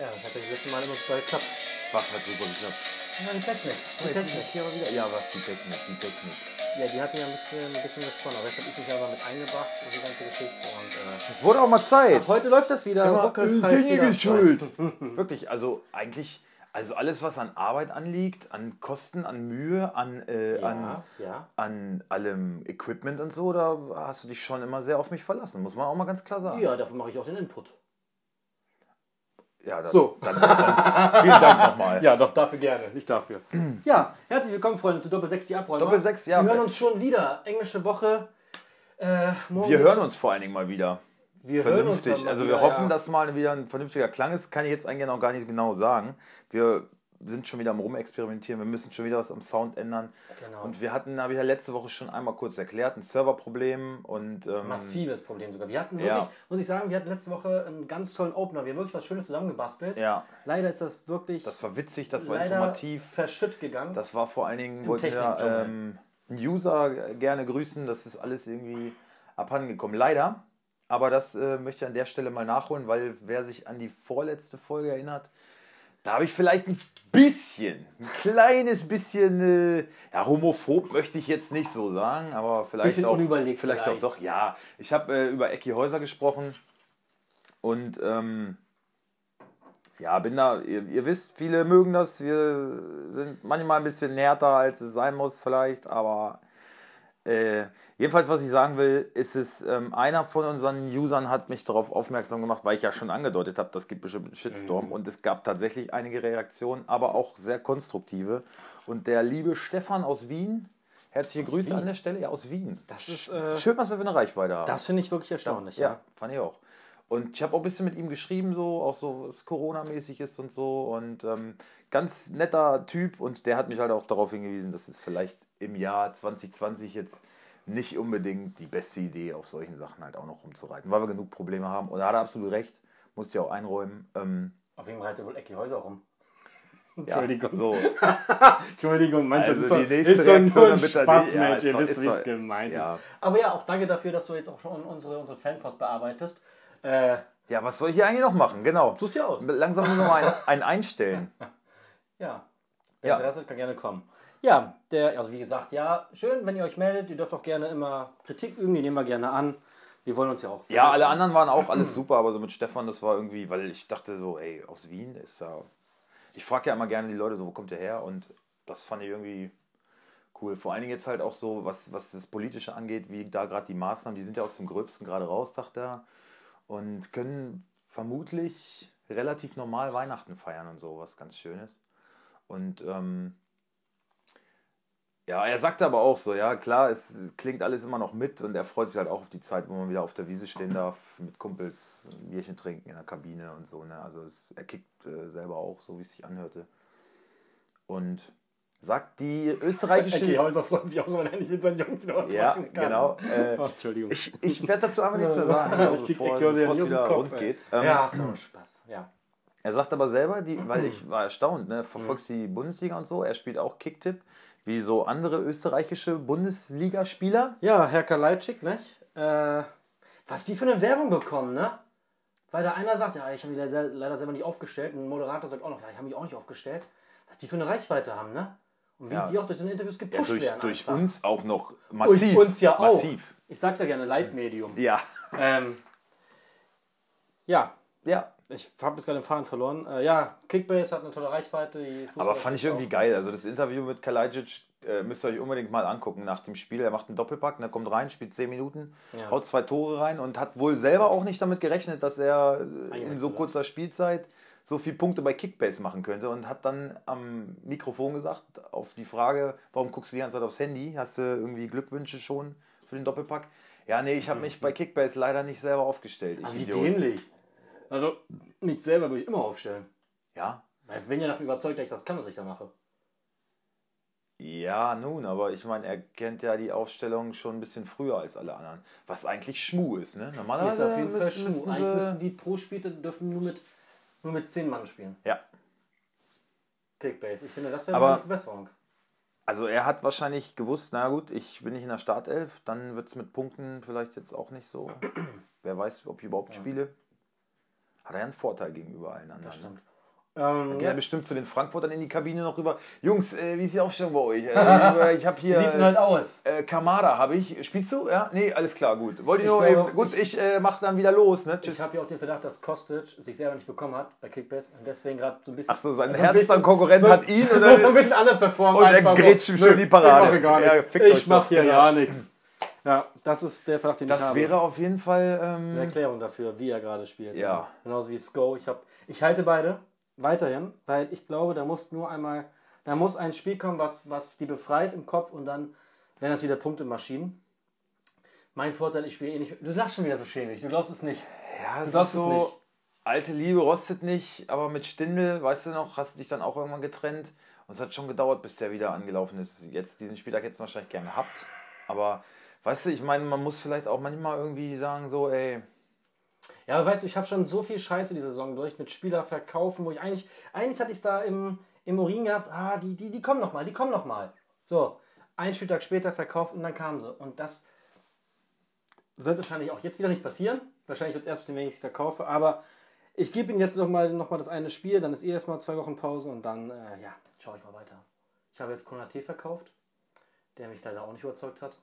Ja, das hat das letzte Mal immer super geklappt. Was hat super geklappt? Ja, die Technik. Die Jetzt Technik. hier aber wieder. Ja, was? Die Technik, die Technik. Ja, die hat ja ein bisschen, ein bisschen gesponnen. Aber jetzt habe ich mich selber mit eingebracht in die ganze Geschichte. Und äh, Es wurde auch mal Zeit. ab heute läuft das wieder. ruckelfrei, fehlerfrei. schuld. Wirklich, also eigentlich, also alles, was an Arbeit anliegt, an Kosten, an Mühe, an, äh, Ja, an, ja. an allem Equipment und so, da hast du dich schon immer sehr auf mich verlassen, muss man auch mal ganz klar sagen. Ja, dafür mache ich auch den Input. Ja, dann, So. Dann, dann, vielen Dank nochmal. Ja, doch, dafür gerne, nicht dafür. ja, herzlich willkommen, Freunde, zu Doppel 6, die Abräumer. Doppel sechs, ja. Wir hören uns schon wieder. Englische Woche. Äh, morgen Wir hören uns vor allen Dingen mal wieder. wir hören uns Vernünftig. dann mal Also wieder, wir hoffen, ja. dass mal wieder ein vernünftiger Klang ist. Kann ich jetzt eigentlich noch gar nicht genau sagen. Wir sind schon wieder am Rumexperimentieren. Wir müssen schon wieder was am Sound ändern. Genau. Und wir hatten, habe ich ja letzte Woche schon einmal kurz erklärt, ein Serverproblem und ähm, Massives Problem sogar. Wir hatten Ja. wirklich, muss ich sagen, wir hatten letzte Woche einen ganz tollen Opener. Wir haben wirklich was Schönes zusammengebastelt. Ja, Leider ist das wirklich das war witzig, das war informativ. verschütt gegangen. Das war vor allen Dingen, wollten wir ähm, einen User gerne grüßen. Das ist alles irgendwie abhandengekommen. Leider. Aber das äh, möchte ich an der Stelle mal nachholen, weil wer sich an die vorletzte Folge erinnert, da habe ich vielleicht ein bisschen, ein kleines bisschen, äh, ja, homophob möchte ich jetzt nicht so sagen, aber vielleicht Bisschen auch, unüberlegt vielleicht, vielleicht. auch doch, ja. Ich habe äh, über Ecki Häuser gesprochen und ähm, ja, bin da, ihr, ihr wisst, viele mögen das, wir sind manchmal ein bisschen härter, als es sein muss vielleicht, aber äh, jedenfalls, was ich sagen will, ist es, ähm, einer von unseren Usern hat mich darauf aufmerksam gemacht, weil ich ja schon angedeutet habe, das gibt bestimmt einen Shitstorm Mhm. und es gab tatsächlich einige Reaktionen, aber auch sehr konstruktive. Und der liebe Stefan aus Wien, herzliche Grüße Wien? an der Stelle, ja, aus Wien. Das ist, äh, Schön, was wir für eine Reichweite haben. das finde ich wirklich erstaunlich. Ja, Ja. fand ich auch. Und ich habe auch ein bisschen mit ihm geschrieben, so, auch so, was Corona-mäßig ist und so. Und ähm, ganz netter Typ. Und der hat mich halt auch darauf hingewiesen, dass es vielleicht im Jahr 2020 jetzt nicht unbedingt die beste Idee, auf solchen Sachen halt auch noch rumzureiten, weil wir genug Probleme haben. Und da hat er absolut recht, musste ich auch einräumen. Ähm, Auf wem reitet wohl Ecki Häuser rum? ja, Entschuldigung. So. Entschuldigung, manches Also ist, doch, die nächste ist doch nur Reaktion, ein Spaß, die- ja, Mensch. ist Ihr wisst, wie es gemeint Ja. ist. Aber ja, auch danke dafür, dass du jetzt auch schon unsere, unsere Fanpost bearbeitest. Äh, ja, was soll ich hier eigentlich noch machen? Genau. suchst dir aus. Langsam wir mal ein, ein einstellen. Ja. Wer Ja. Interesse kann gerne kommen. Ja, der, also wie gesagt, ja, schön, wenn ihr euch meldet. Ihr dürft auch gerne immer Kritik üben, die nehmen wir gerne an. Wir wollen uns ja auch. Ja, alle anderen waren auch alles super, aber so mit Stefan, das war irgendwie, weil ich dachte so, ey, aus Wien ist ja. Ich frage ja immer gerne die Leute so, wo kommt ihr her? Und das fand ich irgendwie cool. Vor allen Dingen jetzt halt auch so, was, was das Politische angeht, wie da gerade die Maßnahmen, die sind ja aus dem Gröbsten gerade raus, sagt er. Und können vermutlich relativ normal Weihnachten feiern und so, was ganz Schönes. Und ähm, ja, er sagte aber auch so, ja klar, es klingt alles immer noch mit und er freut sich halt auch auf die Zeit, wo man wieder auf der Wiese stehen darf, mit Kumpels ein Bierchen trinken in der Kabine und so. Ne? Also es, er kickt äh, selber auch, so wie es sich anhörte. Und sagt die österreichische... Häuser freuen sich auch, wenn er nicht mit seinen Jungs wieder was Ja, machen kann. genau. Äh, Oh, Entschuldigung. ich ich werde dazu einfach nichts mehr sagen, Das also kriegt bevor, bevor es wieder Kopf, rund ey. geht. Ähm, ja, hast du Spaß. Ja. Er sagt aber selber, die, weil ich war erstaunt, ne, verfolgst die Bundesliga und so, er spielt auch Kicktipp, wie so andere österreichische Bundesligaspieler. Ja, Herr Kalajdzic, nicht? Äh, was die für eine Werbung bekommen, ne? Weil da einer sagt, ja, ich habe mich leider leider selber nicht aufgestellt. Und ein Moderator sagt auch noch, ja, ich habe mich auch nicht aufgestellt. Was die für eine Reichweite haben, ne? Wie Ja. die auch durch den Interviews Ja, gepusht durch werden. durch einfach. uns auch noch massiv. Durch uns ja auch. Massiv. Ich sag's ja gerne, Leitmedium. Ja. Ähm, ja, Ja. ich habe jetzt gerade den Faden verloren. Äh, ja, Kickbase hat eine tolle Reichweite. Aber fand ich irgendwie geil. Also das Interview mit Kalajic äh, müsst ihr euch unbedingt mal angucken nach dem Spiel. Er macht einen Doppelpack, er kommt rein, spielt 10 Minuten, Ja. haut zwei Tore rein und hat wohl selber auch nicht damit gerechnet, dass er in so kurzer Spielzeit so viele Punkte bei Kickbase machen könnte und hat dann am Mikrofon gesagt, auf die Frage, warum guckst du die ganze Zeit aufs Handy? Hast du irgendwie Glückwünsche schon für den Doppelpack? Ja, nee, ich habe mich bei Kickbase leider nicht selber aufgestellt. Ich Ah, wie Idiot. dämlich. Also, mich selber würde ich immer aufstellen. Ja, Weil ich bin ja davon überzeugt, dass ich das kann, was ich da mache. Ja, nun, aber ich meine, er kennt ja die Aufstellung schon ein bisschen früher als alle anderen. Was eigentlich Schmu ist, ne? Ist Normalerweise auf jeden Fall müssen, Schmu. Eigentlich müssen die pro Spielte dürfen nur mit, nur mit 10 Mann spielen. Ja, Kickbase. Ich finde, das wäre eine Verbesserung. also er hat wahrscheinlich gewusst, na gut, ich bin nicht in der Startelf, dann wird es mit Punkten vielleicht jetzt auch nicht so. Wer weiß, ob ich überhaupt spiele. hat er einen Vorteil gegenüber allen anderen. Das stimmt. Ne? Ähm, Geht er bestimmt zu den Frankfurtern in die Kabine noch rüber. Jungs, äh, wie ist die Aufstellung bei euch? Äh, ich habe hier. Wie sieht's denn halt aus? Äh, Kamada habe ich. Spielst du? Ja? Nee, alles klar, gut. Wollte ich Ich nur glaube, eben, gut, ich, äh, mach dann wieder los, ne? Tschüss. Ich habe ja auch den Verdacht, dass Kostic sich selber nicht bekommen hat bei Kickbase und deswegen gerade so ein bisschen. Ach so, sein ein härtester bisschen- Konkurrent hat ihn so oder- ein bisschen underperformt. Und er einfach grätscht schön nö, die Parade. Ich mache gar Ja, nichts. euch ich mache hier genau. gar nichts. Ja, das ist der Verdacht, den ich Das habe. wäre auf jeden Fall. Eine Ähm, Erklärung dafür, wie er gerade spielt. Ja. Genauso wie Sko. Ich, hab, ich halte beide weiterhin, weil ich glaube, da muss nur einmal, da muss ein Spiel kommen, was, was die befreit im Kopf und dann werden das wieder Punkte Maschinen. Mein Vorteil, ich spiele eh nicht. Du lachst schon wieder so schämig, du glaubst es nicht. ja, es glaubst ist es so. nicht. Alte Liebe rostet nicht, aber mit Stindel, weißt du noch, hast du dich dann auch irgendwann getrennt. Und es hat schon gedauert, bis der wieder angelaufen ist. Jetzt, diesen Spieltag hättest du wahrscheinlich gern gehabt. Aber, weißt du, ich meine, man muss vielleicht auch manchmal irgendwie sagen, so, ey, Ja, aber weißt du, ich habe schon so viel Scheiße die Saison durch mit Spieler verkaufen, wo ich eigentlich, eigentlich hatte ich es da im, im Urin gehabt, ah, die, die, die kommen noch mal, die kommen noch mal. So, ein Spieltag später verkauft und dann kamen sie. Und das wird wahrscheinlich auch jetzt wieder nicht passieren. Wahrscheinlich wird es erst wenn ich es verkaufe, aber ich gebe ihnen jetzt noch mal, noch mal das eine Spiel, dann ist eh erstmal zwei Wochen Pause und dann, äh, ja, schaue ich mal weiter. Ich habe jetzt Konate verkauft, der mich leider auch nicht überzeugt hat.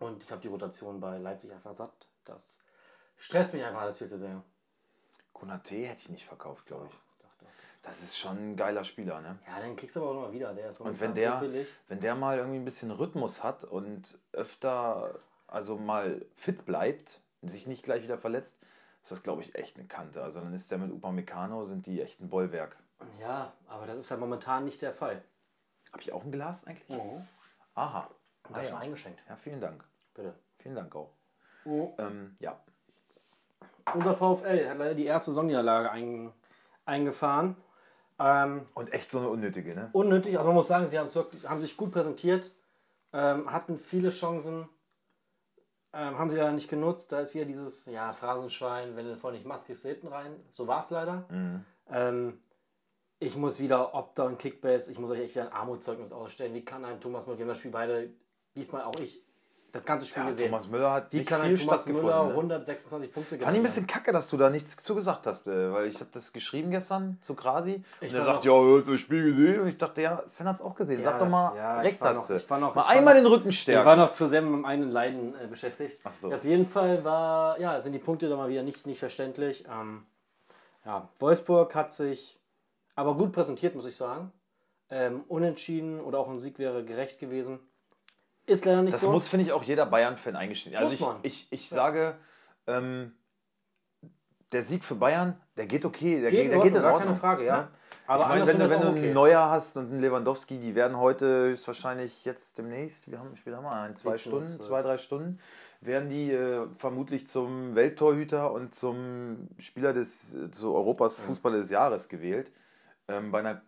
Und ich habe die Rotation bei Leipzig einfach satt. Das stresst mich einfach alles viel zu sehr. Konate hätte ich nicht verkauft, glaube ich. Doch, doch. Das ist schon ein geiler Spieler, ne? Ja, dann kriegst du aber auch nochmal wieder. Der ist Und wenn der, billig. wenn der mal irgendwie ein bisschen Rhythmus hat und öfter, also mal fit bleibt und sich nicht gleich wieder verletzt, ist das, glaube ich, echt eine Kante. Also dann ist der mit Upamecano, sind die echt ein Bollwerk. Ja, aber das ist ja momentan nicht der Fall. Habe ich auch ein Glas eigentlich? Mhm. Aha. Und Ah, das schon ja. eingeschenkt. ja, vielen Dank. Bitte. Vielen Dank auch. Mhm. Ähm, ja. Unser VfL hat leider die erste Saisonniederlage ein, eingefahren. Ähm, Und echt so eine unnötige, ne? unnötig, also man muss sagen, sie wirklich, haben sich gut präsentiert, ähm, hatten viele Chancen, ähm, haben sie leider nicht genutzt. Da ist wieder dieses, ja, Phrasenschwein, wenn du vorher nicht Maske ist, hinten rein. So war es leider. Mhm. Ähm, ich muss wieder Opta und Kickbase, ich muss euch echt wieder ein Armutszeugnis ausstellen. Wie kann ein Thomas Müller, wir haben das Spiel beide, diesmal auch ich, das ganze Spiel Ja, gesehen. Thomas Müller hat Wie kann viel Thomas. Müller ne? 126 Punkte Fand ich ein bisschen kacke, dass du da nichts zu gesagt hast, äh, weil ich habe das geschrieben gestern zu Krasi Ich und er sagt, ja, hast du das Spiel gesehen? Und ich dachte, ja, Sven hat es auch gesehen. Ja, Sag doch das- mal, ja, ich war hast noch- du. ich war noch- mal ich einmal noch- den Rücken Ich stärken. war noch zu sehr mit meinem eigenen Leiden äh, beschäftigt. So. Auf jeden Fall war, ja, sind die Punkte da mal wieder nicht, nicht verständlich. Ähm, ja, Wolfsburg hat sich aber gut präsentiert, muss ich sagen. Ähm, unentschieden oder auch ein Sieg wäre gerecht gewesen. Ist leider nicht Das so. muss, finde ich, auch jeder Bayern-Fan eingestehen. Also Muss ich, man. ich, ich sage, ähm, der Sieg für Bayern, der geht okay, der Geht geht, in der geht in Ordnung, keine Frage, ja. ne? Aber ich meine, wenn, das wenn du auch einen okay. Neuer hast und einen Lewandowski, die werden heute höchstwahrscheinlich jetzt demnächst, wir haben später mal ein, zwei 17 Uhr Stunden, 12. zwei, drei Stunden, werden die äh, vermutlich zum Welttorhüter und zum Spieler des zu Europas Fußballer des Jahres gewählt. Ähm, bei einer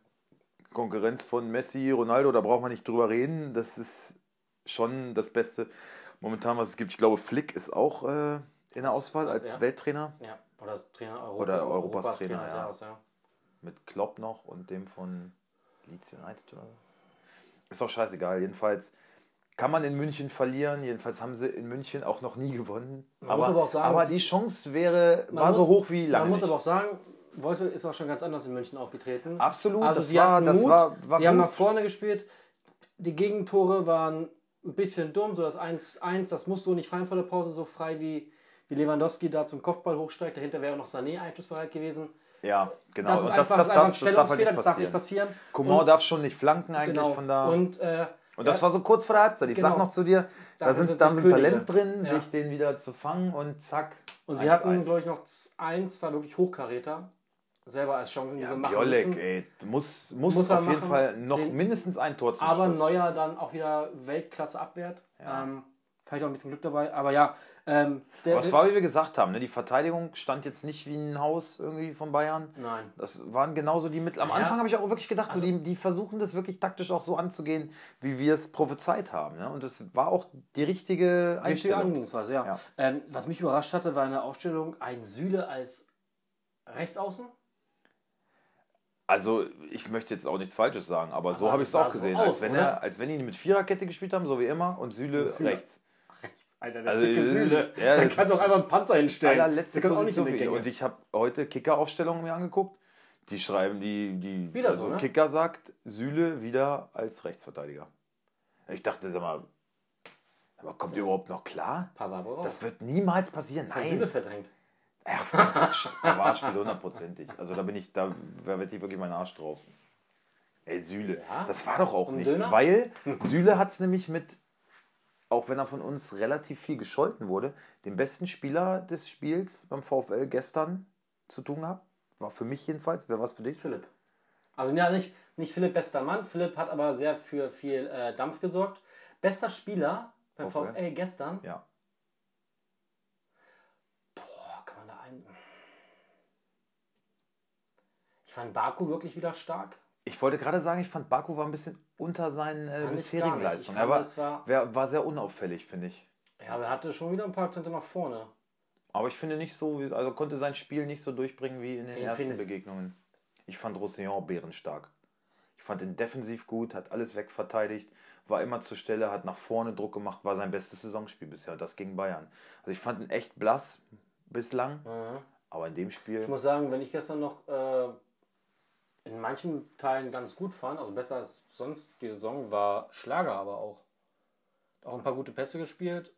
Konkurrenz von Messi, Ronaldo, da braucht man nicht drüber reden. Das ist schon das Beste momentan, was es gibt. Ich glaube, Flick ist auch äh, in der Auswahl als ja. Welttrainer Ja, oder Trainer Europa, Oder Europas Trainer, des ja. Jahres, ja. mit Klopp noch und dem von Leeds United. Oder? so. Ist auch scheißegal. Jedenfalls kann man in München verlieren. Jedenfalls haben sie in München auch noch nie gewonnen. Man muss aber auch sagen, aber die Chance wäre, war muss- so hoch wie lange Man muss nicht. aber auch sagen, Wolfsburg ist auch schon ganz anders in München aufgetreten. Absolut, Also das sie war- das Mut, war- war sie haben gut. nach vorne gespielt. Die Gegentore waren ein bisschen dumm, so das 1-1, das muss so nicht fallen vor der Pause, so frei wie, wie Lewandowski da zum Kopfball hochsteigt. Dahinter wäre auch noch Sané einschussbereit gewesen. Ja, genau. Das ist Und einfach, das, ist einfach ein das darf halt das darf nicht passieren. Coman Und- darf schon nicht flanken eigentlich genau. von da. Und, Und, äh, das ja, war so kurz vor der Halbzeit. Ich Genau. sag noch zu dir, da, Da sind, sind da Könige. Talent drin, Ja. sich den wieder zu fangen und zack. und sie 1-1. hatten, glaube ich, noch eins, zwei wirklich Hochkaräter. Selber als Chancen, die Ja, sie machen Biolek, müssen. ey, muss, muss, Muss auf jeden machen. Fall noch Den- mindestens ein Tor zum Aber Schluss Neuer dann auch wieder Weltklasse abwehrt. Ja. Ähm, vielleicht auch ein bisschen Glück dabei. Aber ja, ähm, der, Aber es war, wie wir gesagt haben, ne? die Verteidigung stand jetzt nicht wie ein Haus irgendwie von Bayern. Nein. Das waren genauso die Mittel. Am Ja. Anfang habe ich auch wirklich gedacht, so, die, die versuchen das wirklich taktisch auch so anzugehen, wie wir es prophezeit haben. Ne? Und das war auch die richtige Richtige Einstellung. Angehensweise, ja. Ja. Ähm, was mich überrascht hatte, war in der Aufstellung ein Süle als Rechtsaußen. Also ich möchte jetzt auch nichts Falsches sagen, aber, so Aber habe ich es auch so gesehen. aus, als, wenn oder? er, als wenn die mit Viererkette gespielt haben, so wie immer, und Süle Süle. rechts. Rechts. Alter, der Also, dicke äh, Süle. ja, da kannst du auch einfach einen Panzer hinstellen. Der kommt auch nicht in. Gänge. Und ich habe heute Kicker-Aufstellungen mir angeguckt. Die schreiben, die, die Wieder also so, ne? Kicker sagt Süle wieder als Rechtsverteidiger. Ich dachte, sag mal, aber kommt ihr überhaupt noch klar? Pavard Das wird niemals passieren. Von Süle Nein. verdrängt. Ein Quatsch. Da war Spiel hundertprozentig. Also da bin ich, da wette ich wirklich meinen Arsch drauf. Ey, Süle, Ja? das war doch auch Um nichts, Döner? weil Süle hat es nämlich mit, auch wenn er von uns relativ viel gescholten wurde, dem besten Spieler des Spiels beim VfL gestern zu tun gehabt. War für mich jedenfalls. Wer war es für dich? Philipp. Also ja, nicht, nicht Philipp bester Mann. Philipp hat aber sehr für viel äh, Dampf gesorgt. Bester Spieler beim VfL? VfL gestern. Ja. Boah, kann man da ein. Ich fand Baku wirklich wieder stark. Ich wollte gerade sagen, ich fand Baku war ein bisschen unter seinen äh, bisherigen. Leistungen. Er war, war- war sehr unauffällig, finde ich. Ja, aber er hatte schon wieder ein paar Akzente nach vorne. Aber ich finde nicht so, also konnte sein Spiel nicht so durchbringen wie in den Den ersten Begegnungen. Ich fand Roussillon bärenstark. Ich fand ihn defensiv gut, hat alles wegverteidigt, war immer zur Stelle, hat nach vorne Druck gemacht, war sein bestes Saisonspiel bisher. Das gegen Bayern. Also ich fand ihn echt blass bislang, aber in dem Spiel. Ich muss sagen, wenn ich gestern noch äh, in manchen Teilen ganz gut fand, also besser als sonst die Saison, war Schlager aber auch. Auch ein paar gute Pässe gespielt.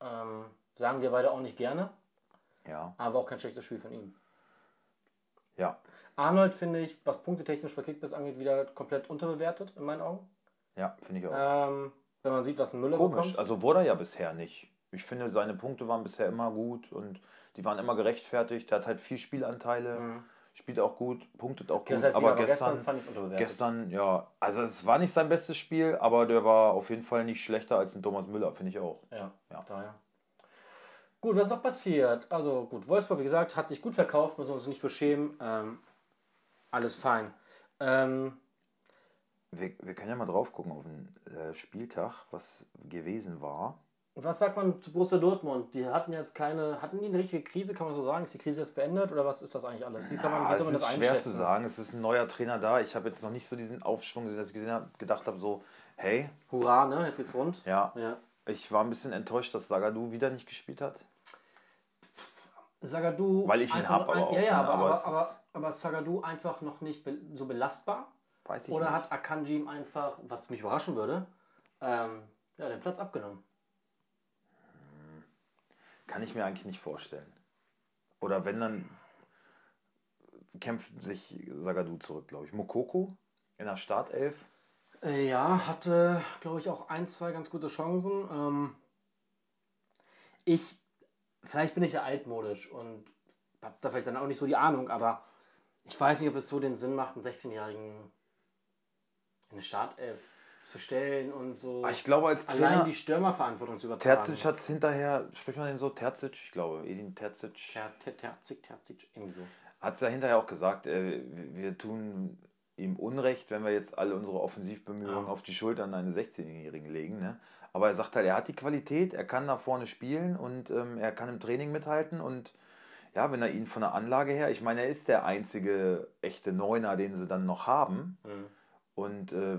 Ähm, sagen wir beide auch nicht gerne, Ja, aber auch kein schlechtes Spiel von ihm. ja, Arnold finde ich, was punktetechnisch bei Kickbiss angeht, wieder komplett unterbewertet in meinen Augen. ja, finde ich auch. Ähm, wenn man sieht, was ein Müller Komisch. bekommt. Also wurde er ja bisher nicht. Ich finde, seine Punkte waren bisher immer gut und die waren immer gerechtfertigt. Er hat halt viel Spielanteile, spielt auch gut, punktet auch gut. Das heißt, aber, aber gestern, gestern fand ich es unterbewertet. Gestern, ja, also es war nicht sein bestes Spiel, aber der war auf jeden Fall nicht schlechter als ein Thomas Müller, finde ich auch. Ja, Ja. daher. Gut, was noch passiert? Also gut, Wolfsburg, wie gesagt, hat sich gut verkauft, müssen wir uns nicht für schämen. Ähm, alles fein. Ähm, Wir, wir können ja mal drauf gucken auf den äh, Spieltag, was gewesen war. Was sagt man zu Borussia Dortmund? Die hatten jetzt keine, hatten die eine richtige Krise, kann man so sagen? Ist die Krise jetzt beendet oder was ist das eigentlich alles? Wie kann man, wie es soll man ist das schwer einschätzen? zu sagen, es ist ein neuer Trainer da. Ich habe jetzt noch nicht so diesen Aufschwung gesehen, dass ich gesehen habe, gedacht habe, so, hey, Hurra, ne? Jetzt geht's rund. ja, Ja. ich war ein bisschen enttäuscht, dass Sagadu wieder nicht gespielt hat. Sagadu. Weil ich ihn einfach hab, nur ein- aber auch, Ja, ja, ne? aber, Aber aber, es aber, ist- Sagadu einfach noch nicht so belastbar. Weiß ich Oder nicht. hat Akanji ihm einfach, was mich überraschen würde, ähm, ja, den Platz abgenommen? Kann ich mir eigentlich nicht vorstellen. Oder wenn, dann kämpft sich Sagadu zurück, glaube ich. Mokoko in der Startelf. Äh, Ja, hatte, glaube ich, auch ein, zwei ganz gute Chancen. Ähm, ich, vielleicht bin ich ja altmodisch und habe da vielleicht dann auch nicht so die Ahnung, aber ich weiß nicht, ob es so den Sinn macht, einen 16-Jährigen in eine Startelf zu stellen und so Ah, Ich glaube, als allein Trainer, die Stürmerverantwortung zu übertragen. Terzic hat es hinterher, spricht man den so, Terzic? Ich glaube, Edin Terzic Ter, ter, Terzic, Terzic, irgendwie so. hat es ja hinterher auch gesagt, äh, wir tun ihm Unrecht, wenn wir jetzt alle unsere Offensivbemühungen Ja. auf die Schultern eines 16-Jährigen legen. Ne? Aber er sagt halt, er hat die Qualität, er kann nach vorne spielen und ähm, er kann im Training mithalten und ja, wenn er ihn von der Anlage her, ich meine, er ist der einzige echte Neuner, den sie dann noch haben. Mhm. Und äh,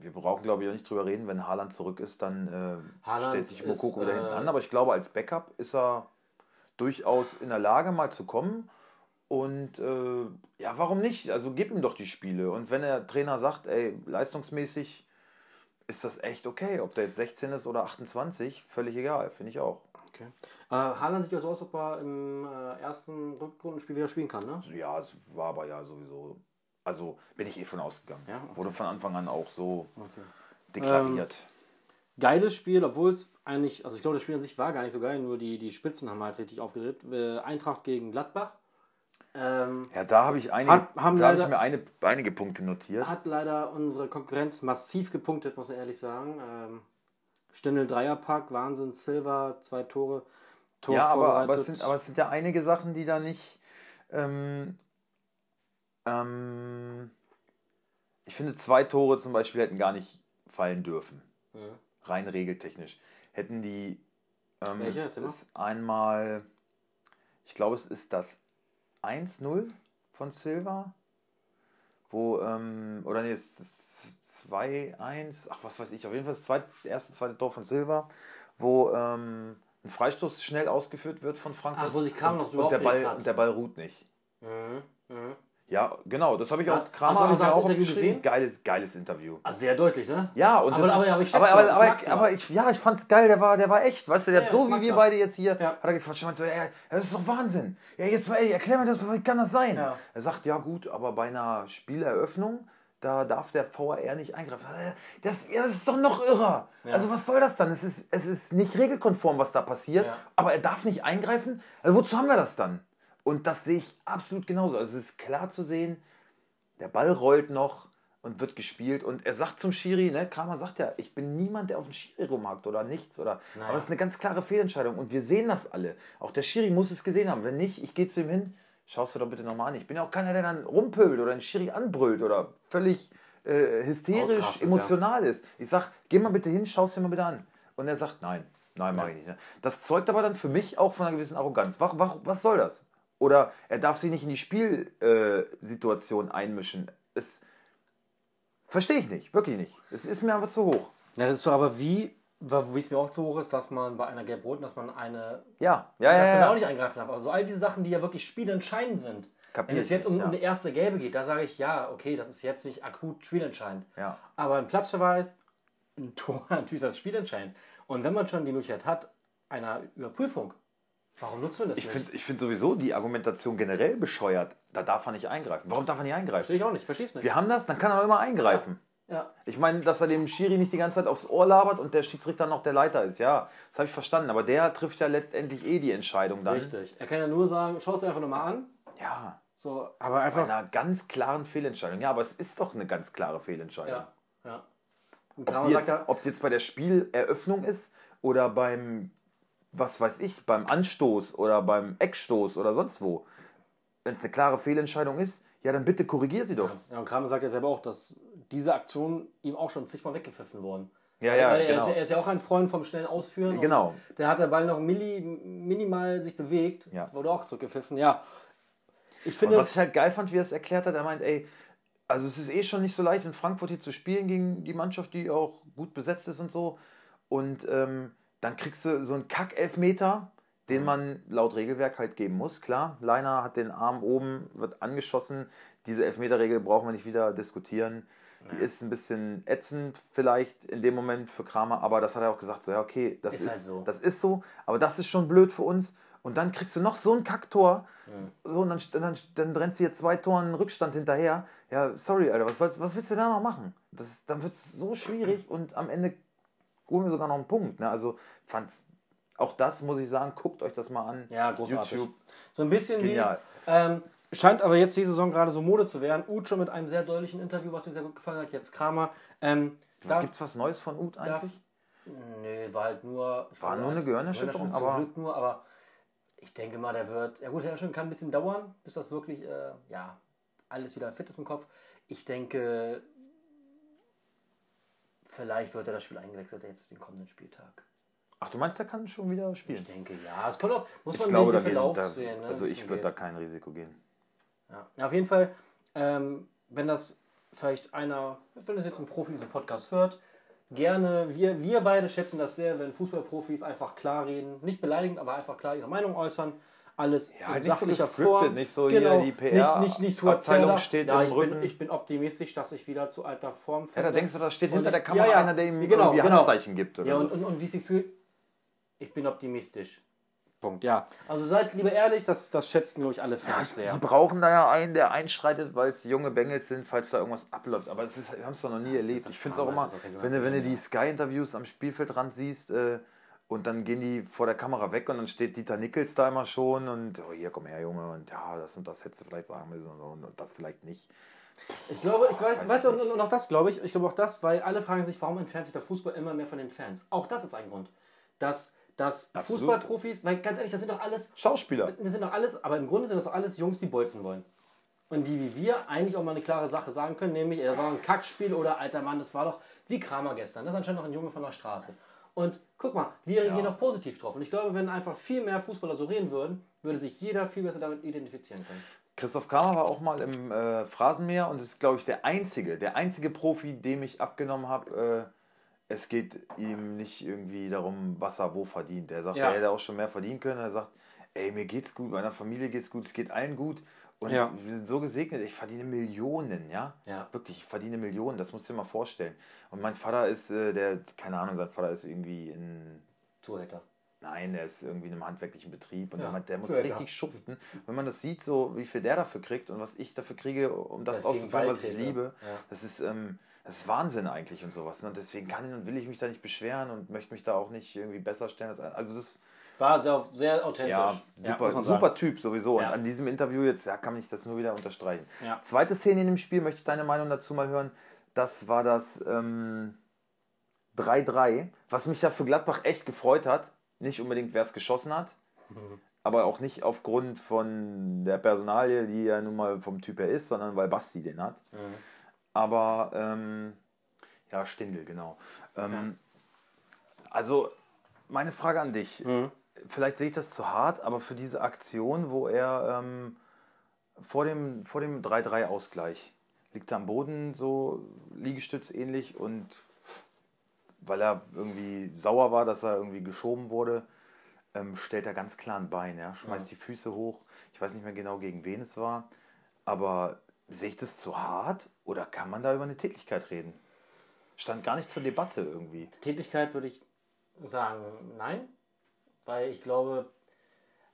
wir- brauchen, glaube ich, auch nicht drüber reden, wenn Haaland zurück ist, dann äh, stellt sich Mokoko wieder äh, hinten an. Aber ich glaube, als Backup ist er durchaus in der Lage, mal zu kommen. Und äh, ja, warum nicht? Also gib ihm doch die Spiele. Und wenn der Trainer sagt, ey, leistungsmäßig ist das echt okay. Ob der jetzt 16 ist oder 28, völlig egal, finde ich auch. Okay. Äh, Haaland sieht ja so aus, ob er im äh, ersten Rückrundenspiel wieder spielen kann, ne? Ja, es war aber ja sowieso. Also bin ich eh von ausgegangen. Ja, okay. Wurde von Anfang an auch so Okay. deklariert. Geiles Spiel, obwohl es eigentlich, also ich glaube, das Spiel an sich war gar nicht so geil, nur die, die Spitzen haben halt richtig aufgedreht. Äh, Eintracht gegen Gladbach. Ähm, Ja, da habe ich, einige, Hat- habe ich mir eine, einige Punkte notiert. hat leider unsere Konkurrenz massiv gepunktet, muss man ehrlich sagen. Ähm, Stindel Dreierpack, Wahnsinn, Silva, zwei Tore. Tor ja, aber, aber, es sind, aber es sind ja einige Sachen, die da nicht. Ähm, ähm, ich finde, zwei Tore zum Beispiel hätten gar nicht fallen dürfen. Ja. Rein regeltechnisch. Hätten die. Ähm, Welche? es ist einmal. Ich glaube, es ist das 1-0 von Silva. Wo, ähm, oder nee, es ist das 2-1, ach was weiß ich, auf jeden Fall das zweite, erste, zweite Tor von Silva, wo ähm, ein Freistoß schnell ausgeführt wird von Frankfurt. Ach, wo sich Kramer und, noch und der, Ball, und der Ball ruht nicht. Mhm. Mhm. Ja, genau, das habe ich Ja, auch Kramer aber hab ich auch Interview gesehen? Geiles, geiles Interview. Ah, sehr deutlich, ne? Ja, und Aber- das aber- ist, aber ich aber, aber, was, ich aber, aber ich, ja, ich fand's geil, der war, der war echt, weißt du, der Ja, hat so wie wir das. beide jetzt hier, Ja. hat er gequatscht und meinte so, ey, das ist doch Wahnsinn. Ja, jetzt mal, ey, erklär mir das, wie kann das sein? Ja. Er sagt, ja gut, aber bei einer Spieleröffnung, da darf der VAR nicht eingreifen. Äh, Das, das ist doch noch irrer. Ja. Also was soll das dann? Es ist, es ist nicht regelkonform, was da passiert, Ja. aber er darf nicht eingreifen. Also wozu haben wir das dann? Und das sehe ich absolut genauso. Also es ist klar zu sehen, der Ball rollt noch und wird gespielt und er sagt zum Schiri, ne, Kramer sagt ja, ich bin niemand, der auf den Schiri rumhakt oder nichts oder Naja. aber es ist eine ganz klare Fehlentscheidung und wir sehen das alle. Auch der Schiri muss es gesehen haben. Wenn nicht, ich gehe zu ihm hin, schaust du doch bitte nochmal an. Ich bin ja auch keiner, der dann rumpöbelt oder den Schiri anbrüllt oder völlig äh, hysterisch, Ausrastet, emotional ist. Ich sag, geh mal bitte hin, schau dir mal bitte an. Und er sagt, nein, nein, mach ich nicht. ne. Das zeugt aber dann für mich auch von einer gewissen Arroganz. Was, was, was soll das? Oder er darf sich nicht in die Spielsituation Situation einmischen. Es verstehe ich nicht, wirklich nicht. Es ist mir einfach zu hoch. Ja, das ist so aber wie, wie es mir auch zu hoch ist, dass man bei einer Gelb-Roten, dass man eine Ja, ja, dass ja. man da ja, auch nicht eingreifen darf. Also all diese Sachen, die ja wirklich spielentscheidend sind. Kapier Wenn es jetzt um, nicht, um ja. eine erste Gelbe geht, da sage ich, ja, okay, das ist jetzt nicht akut spielentscheidend. Ja. Aber ein Platzverweis, ein Tor, natürlich ist das spielentscheidend. Und wenn man schon die Möglichkeit hat, einer Überprüfung, warum nutzen wir das Ich nicht? finde ich find sowieso die Argumentation generell bescheuert. Da darf er nicht eingreifen. Warum darf er nicht eingreifen? Verstehe ich auch nicht, versteh's nicht. Wir haben das, dann kann er doch immer eingreifen. Ja. Ich meine, dass er dem Schiri nicht die ganze Zeit aufs Ohr labert und der Schiedsrichter noch der Leiter ist. Ja, das habe ich verstanden. Aber der trifft ja letztendlich eh die Entscheidung dann. Richtig. Er kann ja nur sagen, schau es dir einfach nochmal an. Ja, So, aber bei einfach. einer ganz klaren Fehlentscheidung. Ja, aber es ist doch eine ganz klare Fehlentscheidung. Ja, ja. Ob, die jetzt, ja, ob die jetzt bei der Spieleröffnung ist oder beim, was weiß ich, beim Anstoß oder beim Eckstoß oder sonst wo. Wenn es eine klare Fehlentscheidung ist, ja, dann bitte korrigier sie doch. ja, und Kramer sagt ja selber auch, dass diese Aktionen ihm auch schon zigmal weggepfiffen wurden. Ja, ja, Weil er, genau. ist, ja- er ist ja auch ein Freund vom schnellen Ausführen. und Genau. Der hat der Ball noch milli, minimal sich bewegt, Ja. wurde auch zurückgepfiffen. Ja, ich Und finde, was ich halt geil fand, wie er es erklärt hat, er meint, ey, also es ist eh schon nicht so leicht in Frankfurt hier zu spielen gegen die Mannschaft, die auch gut besetzt ist und so. Und ähm, dann kriegst du so einen Kack-Elfmeter, den man laut Regelwerk halt geben muss. Klar, Leiner hat den Arm oben, wird angeschossen. Diese Elfmeterregel brauchen wir nicht wieder diskutieren. Die ist ein bisschen ätzend vielleicht in dem Moment für Kramer, aber das hat er auch gesagt, so ja okay, das Ist ist, halt so. das ist so, aber das ist schon blöd für uns. Und dann kriegst du noch so ein Kacktor, so, und dann, dann, dann brennst du hier zwei Toren Rückstand hinterher. Ja, sorry, Alter, was, sollst, was willst du da noch machen? Das, dann wird es so schwierig und am Ende holen wir sogar noch einen Punkt. Ne? Also fand's, auch das muss ich sagen, guckt euch das mal an. ja, großartig. YouTube. So ein bisschen Genial. wie, ähm, scheint aber jetzt die Saison gerade so Mode zu werden. Uth schon mit einem sehr deutlichen Interview, was mir sehr gut gefallen hat. Jetzt Kramer. Ähm, da, Gibt es was Neues von darf, eigentlich? nee, war halt nur. War nur eine Gehirnerschütterung, aber- Glück nur, aber ich denke mal, der wird. Ja, gut, der schon kann ein bisschen dauern, bis das wirklich, äh, ja, alles wieder fit ist im Kopf. Ich denke, vielleicht wird er das Spiel eingewechselt jetzt den kommenden Spieltag. Ach, du meinst, der kann schon wieder Ich spielen? denke, ja. Es kommt auch, muss Ich man glaube, den Verlauf da, sehen. Ne, also ich würde da kein Risiko gehen. Ja. Ja, Auf jeden Fall, ähm, wenn das vielleicht einer, wenn das jetzt ein Profi diesen Podcast hört, gerne, wir, wir beide schätzen das sehr, wenn Fußballprofis einfach klar reden, nicht beleidigend, aber einfach klar ihre Meinung äußern. Alles Ja, in nicht so sachlicher gescriptet, Form. nicht so hier die PR Nicht, nicht, nicht so Abteilung steht ja, im ich Rücken. bin, ich bin optimistisch, dass ich wieder zu alter Form Ja, da finde. denkst du, da steht Und hinter ich- der Kamera ja, ja. einer, der ihm Ja, genau, irgendwie genau. Handzeichen gibt. Oder Ja, so. und, und, und wie sie fühlt, ich bin optimistisch. Punkt, ja. Also seid lieber ehrlich, das, das schätzen, glaube ich, alle Fans sehr. Die brauchen da ja einen, der einschreitet, weil es junge Bengels sind, falls da irgendwas abläuft. Aber das ist, wir haben es doch noch nie erlebt. Ich finde es auch immer, wenn du, wenn du die Sky-Interviews am Spielfeldrand siehst äh, und dann gehen die vor der Kamera weg und dann steht Dieter Nickels da immer schon und oh, hier komm her, Junge, und ja, das und das hättest du vielleicht sagen müssen und, und das vielleicht nicht. Ich glaube, ich weiß, Weiß weißt du, und, auch das glaube ich, ich glaube auch das, weil alle fragen sich, warum entfernt sich der Fußball immer mehr von den Fans? Auch das ist ein Grund. Dass, dass Absolut. Fußballprofis, weil ganz ehrlich, das sind doch alles, Schauspieler. das sind doch alles, aber im Grunde sind das doch alles Jungs, die bolzen wollen. Und die wie wir eigentlich auch mal eine klare Sache sagen können, nämlich, es war ein Kackspiel oder alter Mann, das war doch wie Kramer gestern. Das ist anscheinend noch ein Junge von der Straße. Und guck mal, wir reagieren Ja. auch positiv drauf. Und ich glaube, wenn einfach viel mehr Fußballer so reden würden, würde sich jeder viel besser damit identifizieren können. Christoph Kramer war auch mal im äh, Phrasenmäher und ist, glaube ich, der einzige, der einzige Profi, dem ich abgenommen habe, es geht ihm nicht irgendwie darum, was er wo verdient. Er sagt, Ja. er hätte auch schon mehr verdienen können. Er sagt, ey, mir geht's gut, meiner Familie geht's gut, es geht allen gut. Und Ja. wir sind so gesegnet, ich verdiene Millionen, ja? Ja. Wirklich, ich verdiene Millionen, das musst du dir mal vorstellen. Und mein Vater ist, äh, der, keine Ahnung, sein Vater ist irgendwie in Zuhälter. Nein, der ist irgendwie in einem handwerklichen Betrieb und Ja, der, der muss Zuhälter. richtig schuften. Wenn man das sieht, so wie viel der dafür kriegt und was ich dafür kriege, um das Das auszuführen, was ich liebe, das ist, ähm, das ist Wahnsinn eigentlich und sowas. ne? Und deswegen kann und will ich mich da nicht beschweren und möchte mich da auch nicht irgendwie besser stellen. als- Also das War sehr, sehr authentisch. ja, super, sagen. super Typ sowieso. Ja. Und an diesem Interview jetzt, ja, kann ich das nur wieder unterstreichen. Ja. Zweite Szene in dem Spiel, möchte ich deine Meinung dazu mal hören. Das war das ähm, 3-3, was mich ja für Gladbach echt gefreut hat. Nicht unbedingt, wer es geschossen hat, aber auch nicht aufgrund von der Personalie, die ja nun mal vom Typ her ist, sondern weil Basti den hat. Aber ähm, ja, Stindel, genau. Ähm, Also, meine Frage an dich. Vielleicht sehe ich das zu hart, aber für diese Aktion, wo er ähm, vor dem, vor dem 3-3-Ausgleich liegt er am Boden, so Liegestütz ähnlich und weil er irgendwie sauer war, dass er irgendwie geschoben wurde, ähm, stellt er ganz klar ein Bein, ja, schmeißt die Füße hoch. Ich weiß nicht mehr genau, gegen wen es war, aber sehe ich das zu hart oder kann man da über eine Tätigkeit reden? Stand gar nicht zur Debatte irgendwie. Tätigkeit würde ich sagen, nein. Weil ich glaube,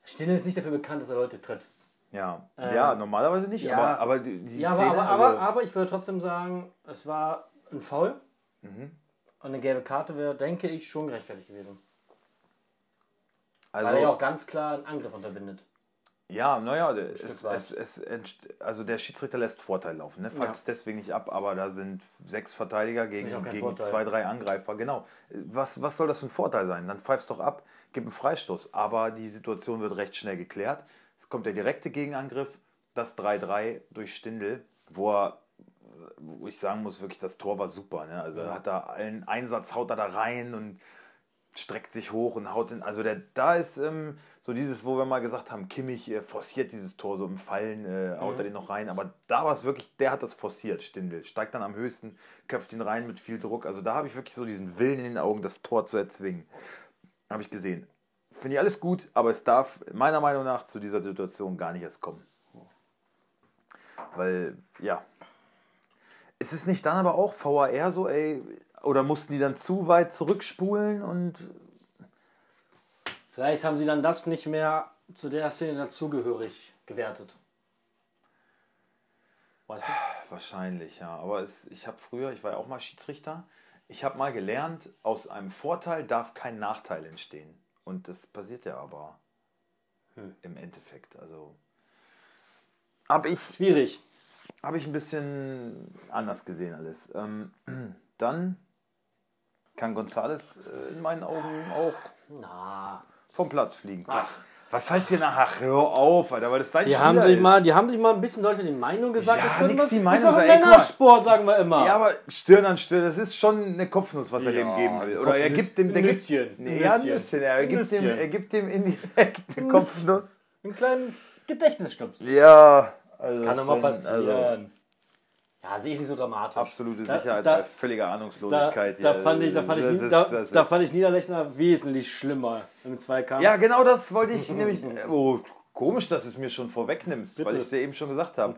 Stindl ist nicht dafür bekannt, dass er Leute tritt. Ja, Ähm, ja normalerweise nicht, ja. aber, aber die, die Ja, aber, Szene, aber, aber, also, aber ich würde trotzdem sagen, es war ein Foul. Mhm. Und eine gelbe Karte wäre, denke ich, schon gerechtfertigt gewesen. also Weil er ja auch ganz klar einen Angriff unterbindet. Ja, naja, es, es, es, also der Schiedsrichter lässt Vorteil laufen. Ne? Pfeift Ja. es deswegen nicht ab, aber da sind sechs Verteidiger gegen, gegen Vorteil. zwei, drei Angreifer. Genau. Was, was soll das für ein Vorteil sein? Dann pfeifst doch ab, gib einen Freistoß. Aber die Situation wird recht schnell geklärt. Es kommt der direkte Gegenangriff, das 3-3 durch Stindl, wo er, wo ich sagen muss, wirklich, das Tor war super. Ne? Also er hat da allen Einsatz, haut er da rein und streckt sich hoch und haut den. Also der, da ist ähm, so dieses, wo wir mal gesagt haben, Kimmich äh, forciert dieses Tor so im Fallen, äh, haut er den noch rein. Aber da war es wirklich, der hat das forciert, Stindel. Steigt dann am höchsten, köpft ihn rein mit viel Druck. Also da habe ich wirklich so diesen Willen in den Augen, das Tor zu erzwingen. Habe ich gesehen. Finde ich alles gut, aber es darf meiner Meinung nach zu dieser Situation gar nicht erst kommen. Weil, ja. Ist es nicht dann aber auch VAR so, ey, oder mussten die dann zu weit zurückspulen und Vielleicht haben sie dann das nicht mehr zu der Szene dazugehörig gewertet. Weißt du? Wahrscheinlich, ja. Aber es, ich habe früher, ich war ja auch mal Schiedsrichter, ich habe mal gelernt, aus einem Vorteil darf kein Nachteil entstehen. Und das passiert ja aber im Endeffekt. Also habe ich, Schwierig. hab ich ein bisschen anders gesehen alles. Ähm, dann kann Gonzales äh, in meinen Augen auch Na. vom Platz fliegen. Was, was heißt hier nach? Ach, hör auf, Alter, weil das dein Die haben, sich ist. mal, die haben sich mal ein bisschen Leute die Meinung gesagt. Ja, das könnte nix die ist Meinung ein. Ey, guck mal. Männersport, sagen wir immer. Ja, aber Stirn an Stirn, das ist schon eine Kopfnuss, was er Ja, dem geben will. ein Oder er gibt dem der ein gibt- Nüsschen, Nee, ein ja, ein Nüsschen. Nüsschen. Er Ein gibt, dem, Nüsschen. er gibt dem indirekt eine Kopfnuss. Einen kleinen Gedächtnisstups. Ja, also Kann doch mal sind- passieren. Also, ja, sehe ich nicht so dramatisch. absolute Da- Sicherheit da- bei völliger Da, Ahnungslosigkeit. da, hier. fand ich, da, fand ich, ist- da, da fand ich Niederlechner wesentlich schlimmer im Zweikampf. Ja, genau das wollte ich nämlich. Oh, komisch, dass du es mir schon vorwegnimmst, weil Bitte. ich es dir eben schon gesagt habe.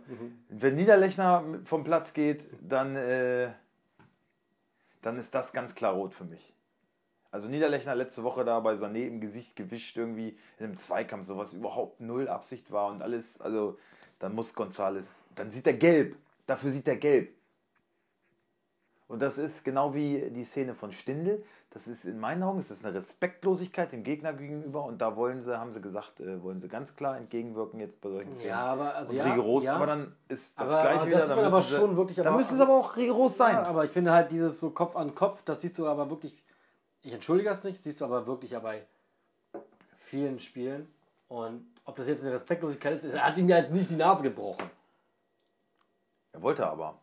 Wenn Niederlechner vom Platz geht, dann, äh, dann ist das ganz klar rot für mich. Also Niederlechner letzte Woche da bei Sané im Gesicht gewischt irgendwie in einem Zweikampf, sowas überhaupt null Absicht war und alles, also dann muss Gonzales, dann sieht er gelb, dafür sieht er gelb. Und das ist genau wie die Szene von Stindl. Das ist in meinen Augen, es ist eine Respektlosigkeit dem Gegner gegenüber und da wollen sie, haben sie gesagt, äh, wollen sie ganz klar entgegenwirken jetzt bei solchen Szenen. Ja, aber also und ja, rigoros, ja. aber dann ist das Aber- gleiche aber wieder. das ist aber sie- schon wirklich- aber- müssen es aber auch rigoros sein. Ja, aber ich finde halt dieses so Kopf an Kopf, das siehst du aber wirklich, ich entschuldige es nicht, siehst du aber wirklich ja bei vielen Spielen. Und ob das jetzt eine Respektlosigkeit ist, er hat ihm ja jetzt nicht die Nase gebrochen. Er wollte aber.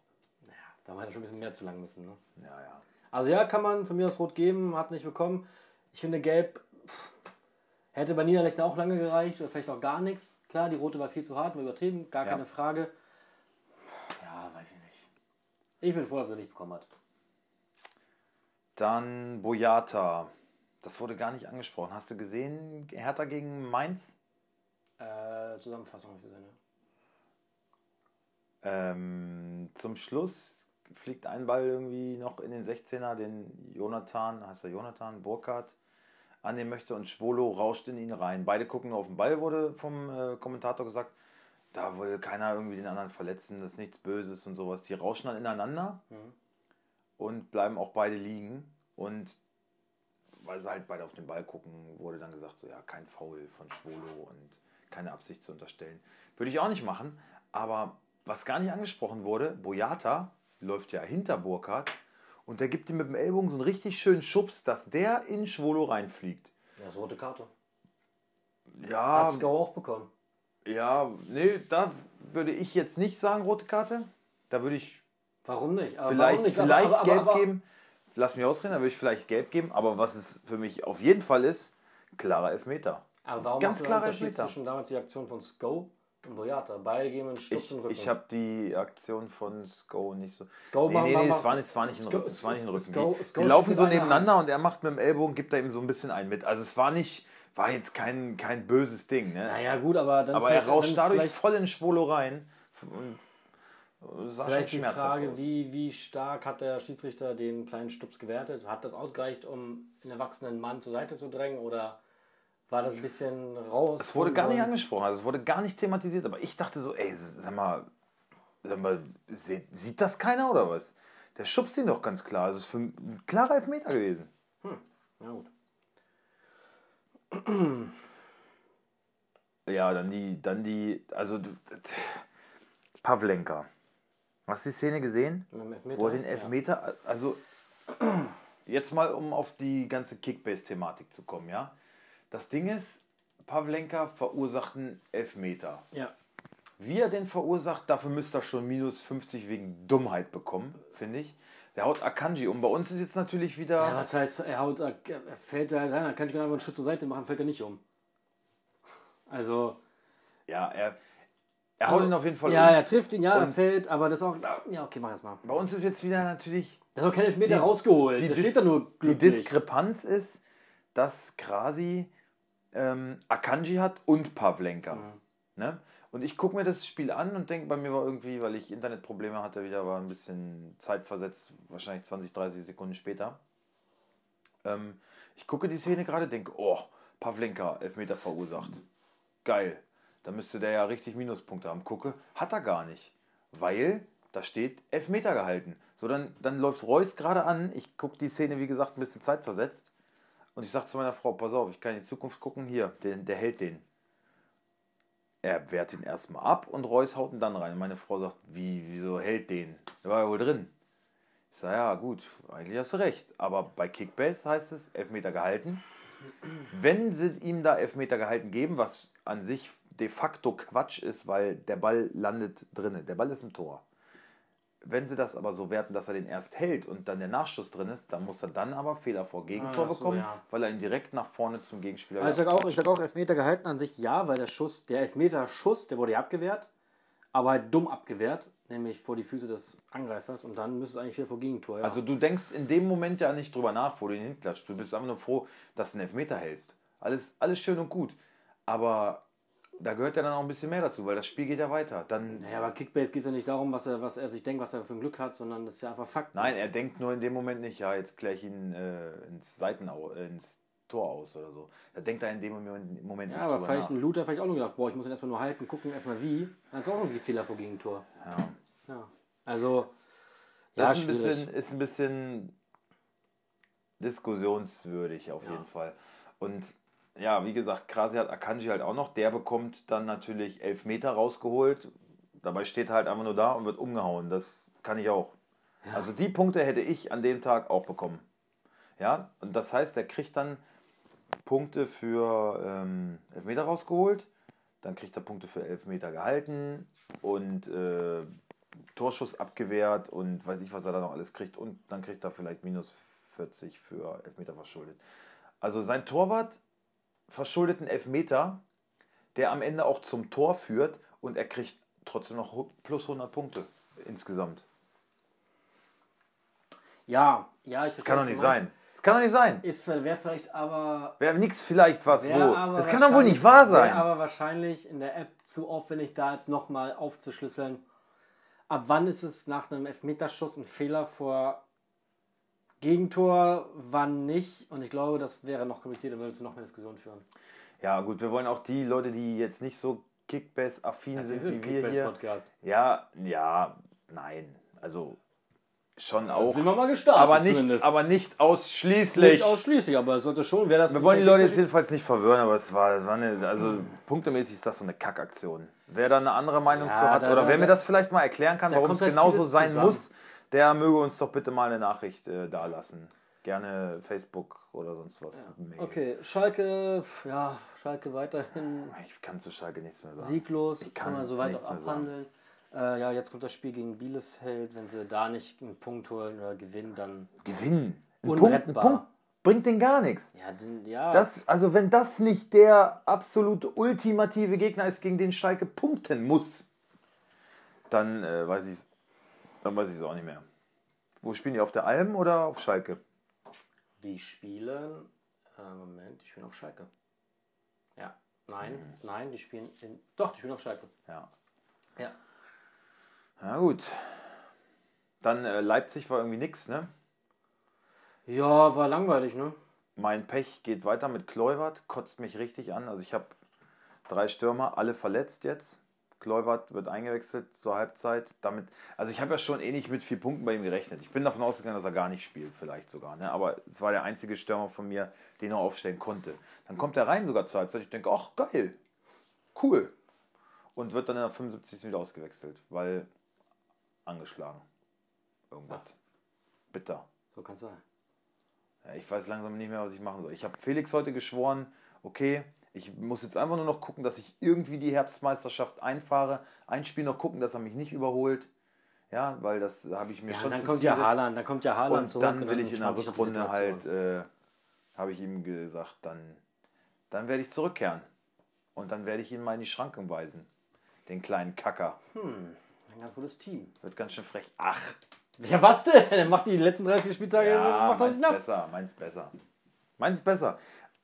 Da hätte er schon ein bisschen mehr zu lang müssen. Ne? Ja, ja. Also ja, kann man von mir das Rot geben, hat nicht bekommen. Ich finde Gelb pff, hätte bei Niederlechner auch lange gereicht oder vielleicht auch gar nichts. Klar, die rote war viel zu hart, war übertrieben, gar Ja. keine Frage. Ja, weiß ich nicht. Ich bin froh, dass er nicht bekommen hat. Dann Boyata. Das wurde gar nicht angesprochen. Hast du gesehen, Hertha gegen Mainz? Äh, Zusammenfassung habe ich gesehen, ja. Ähm, zum Schluss fliegt ein Ball irgendwie noch in den 16er, den Jonathan, heißt er Jonathan, Burkhardt, annehmen möchte und Schwolo rauscht in ihn rein. Beide gucken nur auf den Ball, wurde vom äh, Kommentator gesagt. Da will keiner irgendwie den anderen verletzen, das ist nichts Böses und sowas. Die rauschen dann ineinander mhm. und bleiben auch beide liegen. Und weil sie halt beide auf den Ball gucken, wurde dann gesagt, so ja, kein Foul von Schwolo und keine Absicht zu unterstellen. Würde ich auch nicht machen, aber was gar nicht angesprochen wurde, Boyata läuft ja hinter Burkhardt und der gibt ihm mit dem Ellbogen so einen richtig schönen Schubs, dass der in Schwolo reinfliegt. Ja, so rote Karte. Ja. Hat auch bekommen. Ja, nee, da würde ich jetzt nicht sagen, rote Karte. Da würde ich. Warum nicht? Aber vielleicht warum nicht? vielleicht aber, aber, gelb aber, geben. Lass mich ausreden, da würde ich vielleicht gelb geben. Aber was es für mich auf jeden Fall ist, klarer Elfmeter. Aber warum Ganz klarer Unterschied zwischen damals die Aktion von Sko Boyata? Beide geben einen Stups ich, Rücken. Ich habe die Aktion von Sko nicht so. Sko nee, nee, nee, es war nicht, es war nicht, Sko, es war nicht ein Rücken. Sko, die, die laufen so nebeneinander und er macht mit dem Ellbogen, gibt da ihm so ein bisschen einen mit. Also es war nicht, war jetzt kein, kein böses Ding. Ne? Naja, gut, aber dann Aber er rauscht dadurch voll in Schwolo rein. Und sah vielleicht die Frage, wie, wie stark hat der Schiedsrichter den kleinen Stups gewertet? Hat das ausgereicht, um einen erwachsenen Mann zur Seite zu drängen oder war das ein bisschen raus. Es wurde gar nicht angesprochen, also es wurde gar nicht thematisiert, aber ich dachte so, ey, sag mal, sag mal sieht, das keiner oder was? Der schubst ihn doch ganz klar. Das ist für ein klarer Elfmeter gewesen. Hm, na gut. Ja, dann die, dann die, also Pavlenka. Hast du die Szene gesehen? Wo er den Elfmeter, ja. also jetzt mal um auf die ganze Kickbase-Thematik zu kommen, ja. Das Ding ist, Pavlenka verursacht einen Elfmeter. Ja. Wie er den verursacht, dafür müsste er schon minus 50 wegen Dummheit bekommen, finde ich. Der haut Akanji um. Bei uns ist jetzt natürlich wieder. Ja, was heißt, er haut, er fällt da rein, Akanji kann einfach einen Schritt zur Seite machen, fällt er nicht um. Also. Ja, er. Er haut also, ihn auf jeden Fall ja, um. Ja, er trifft ihn, ja, er fällt, aber das auch. Ja, okay, mach es mal. Bei uns ist jetzt wieder natürlich. Das ist auch kein Elfmeter die, rausgeholt. Die, da steht da nur glücklich. Die Diskrepanz ist, dass Krasi ähm, Akanji hat und Pavlenka. Mhm. Ne? Und ich gucke mir das Spiel an und denke, bei mir war irgendwie, weil ich Internetprobleme hatte, wieder war ein bisschen zeitversetzt, wahrscheinlich 20, 30 Sekunden später. Ähm, ich gucke die Szene gerade, denke, oh, Pavlenka, Elfmeter verursacht. Geil. Da müsste der ja richtig Minuspunkte haben. Gucke, hat er gar nicht. Weil da steht Elfmeter gehalten. So, dann, dann läuft Reus gerade an. Ich gucke die Szene, wie gesagt, ein bisschen zeitversetzt. Und ich sage zu meiner Frau, pass auf, ich kann in die Zukunft gucken, hier, der, der hält den. Er wehrt ihn erstmal ab und Reus haut ihn dann rein. Und meine Frau sagt, wie, wieso hält den? Der war ja wohl drin. Ich sage, ja gut, eigentlich hast du recht. Aber bei Kickbase heißt es, Elfmeter gehalten. Wenn sie ihm da Elfmeter gehalten geben, was an sich de facto Quatsch ist, weil der Ball landet drinnen. Der Ball ist im Tor. Wenn sie das aber so werten, dass er den erst hält und dann der Nachschuss drin ist, dann muss er dann aber Fehler vor Gegentor ah, so, bekommen, ja. weil er ihn direkt nach vorne zum Gegenspieler also Ich sage auch, sag auch, Elfmeter gehalten an sich ja, weil der Schuss, der Elfmeter-Schuss, der wurde ja abgewehrt, aber halt dumm abgewehrt, nämlich vor die Füße des Angreifers und dann müsste es eigentlich wieder vor Gegentor. Ja. Also du denkst in dem Moment ja nicht drüber nach, wo du ihn hinklatscht. Du bist einfach nur froh, dass du einen Elfmeter hältst. Alles, alles schön und gut. Aber da gehört ja dann auch ein bisschen mehr dazu, weil das Spiel geht ja weiter. Dann naja, aber Kickbase geht es ja nicht darum, was er, was er sich denkt, was er für ein Glück hat, sondern das ist ja einfach Fakt. Nein, er denkt nur in dem Moment nicht, ja, jetzt kläre ich ihn äh, ins Seitenau, ins Tor aus oder so. Da denkt er in dem Moment, Moment ja, nicht aber vielleicht nach. ein Luther vielleicht auch nur gedacht, boah, ich muss ihn erstmal nur halten, gucken erstmal wie. Dann ist auch irgendwie Fehler vor Gegentor. Ja. ja. Also, ja, das ist ein, bisschen, ist ein bisschen diskussionswürdig auf ja. jeden Fall. Und ja, wie gesagt, Krasi hat Akanji halt auch noch. Der bekommt dann natürlich elf Meter rausgeholt. Dabei steht er halt einfach nur da und wird umgehauen. Das kann ich auch. Ja. Also die Punkte hätte ich an dem Tag auch bekommen. Ja, und das heißt, er kriegt dann Punkte für ähm, Elfmeter rausgeholt. Dann kriegt er Punkte für Elfmeter gehalten und äh, Torschuss abgewehrt und weiß ich, was er da noch alles kriegt. Und dann kriegt er vielleicht minus 40 für Elfmeter verschuldet. Also sein Torwart verschuldeten Elfmeter, der am Ende auch zum Tor führt und er kriegt trotzdem noch plus 100 Punkte insgesamt. Ja, ja, ich Das kann doch nicht sein. Das kann doch nicht sein. Ist wäre vielleicht aber. Wäre nix vielleicht was wär wo. aber Das kann doch wohl nicht wahr wär sein. aber wahrscheinlich in der App zu aufwendig, da jetzt nochmal aufzuschlüsseln. Ab wann ist es nach einem Elfmeterschuss ein Fehler vor Gegentor, wann nicht? Und ich glaube, das wäre noch komplizierter, würde zu noch mehr Diskussionen führen. Ja, gut, wir wollen auch die Leute, die jetzt nicht so Kickbase-affin Das sind ein wie wir hier. Podcast. Ja, ja, nein. Also schon Da auch. sind wir mal gestartet. aber, nicht, zumindest. aber nicht ausschließlich. nicht ausschließlich, aber es sollte schon, wer das wir wollen die Leute jetzt jedenfalls nicht verwirren, aber es war, es war eine, also punktemäßig ist das so eine Kackaktion. Wer da eine andere Meinung Ja, zu hat da- oder da- wer mir da- das vielleicht mal erklären kann, warum es halt genauso sein zusammen. muss, der möge uns doch bitte mal eine Nachricht äh, dalassen. Gerne Facebook oder sonst was. Mail. Okay, Schalke, ja, Schalke weiterhin Ich kann zu Schalke nichts mehr sagen. sieglos, Ich kann kann man soweit nichts auch abhandeln. Äh, ja, jetzt kommt das Spiel gegen Bielefeld. Wenn sie da nicht einen Punkt holen oder gewinnen, dann. Gewinnen. Ein Punkt, Unrettbar. Punkt bringt denen gar nichts. Ja, dann, ja. Das, also wenn das nicht der absolute ultimative Gegner ist, gegen den Schalke punkten muss, dann äh, weiß ich es dann weiß ich es auch nicht mehr. Wo spielen die? Auf der Alm oder auf Schalke? die spielen. Äh, Moment, die spielen auf Schalke. Ja. Nein, Mhm. nein, die spielen in. Doch, die spielen auf Schalke. Ja. Ja. Na gut. Dann äh, Leipzig war irgendwie nix, ne? Ja, war langweilig, ne? Mein Pech geht weiter mit Kleuwert, kotzt mich richtig an. Also ich habe drei Stürmer, alle verletzt jetzt. Kleuwert wird eingewechselt zur Halbzeit. Damit, also ich habe ja schon eh nicht mit vier Punkten bei ihm gerechnet. Ich bin davon ausgegangen, dass er gar nicht spielt, vielleicht sogar. Ne? Aber es war der einzige Stürmer von mir, den er aufstellen konnte. Dann kommt er rein sogar zur Halbzeit. Ich denke, ach geil, cool. Und wird dann in der 75. wieder ausgewechselt, weil angeschlagen. Irgendwas. Bitter. So kann es sein. Ja, ich weiß langsam nicht mehr, was ich machen soll. Ich habe Felix heute geschworen, okay, ich muss jetzt einfach nur noch gucken, dass ich irgendwie die Herbstmeisterschaft einfahre. Ein Spiel noch gucken, dass er mich nicht überholt. Ja, weil das habe ich mir Ja, schon dann kommt ja. Haaland, dann kommt ja Haaland Und zurück. dann will ich in der Rückrunde halt, äh, habe ich ihm gesagt, dann, dann werde ich zurückkehren. Und dann werde ich ihn mal in die Schranken weisen. Den kleinen Kacker. Ein ganz gutes Team. Wird ganz schön frech. Ach, Ja, was denn? Er macht die letzten drei, vier Spieltage, ja, macht er sich meins nass. besser, meins besser. Meins besser.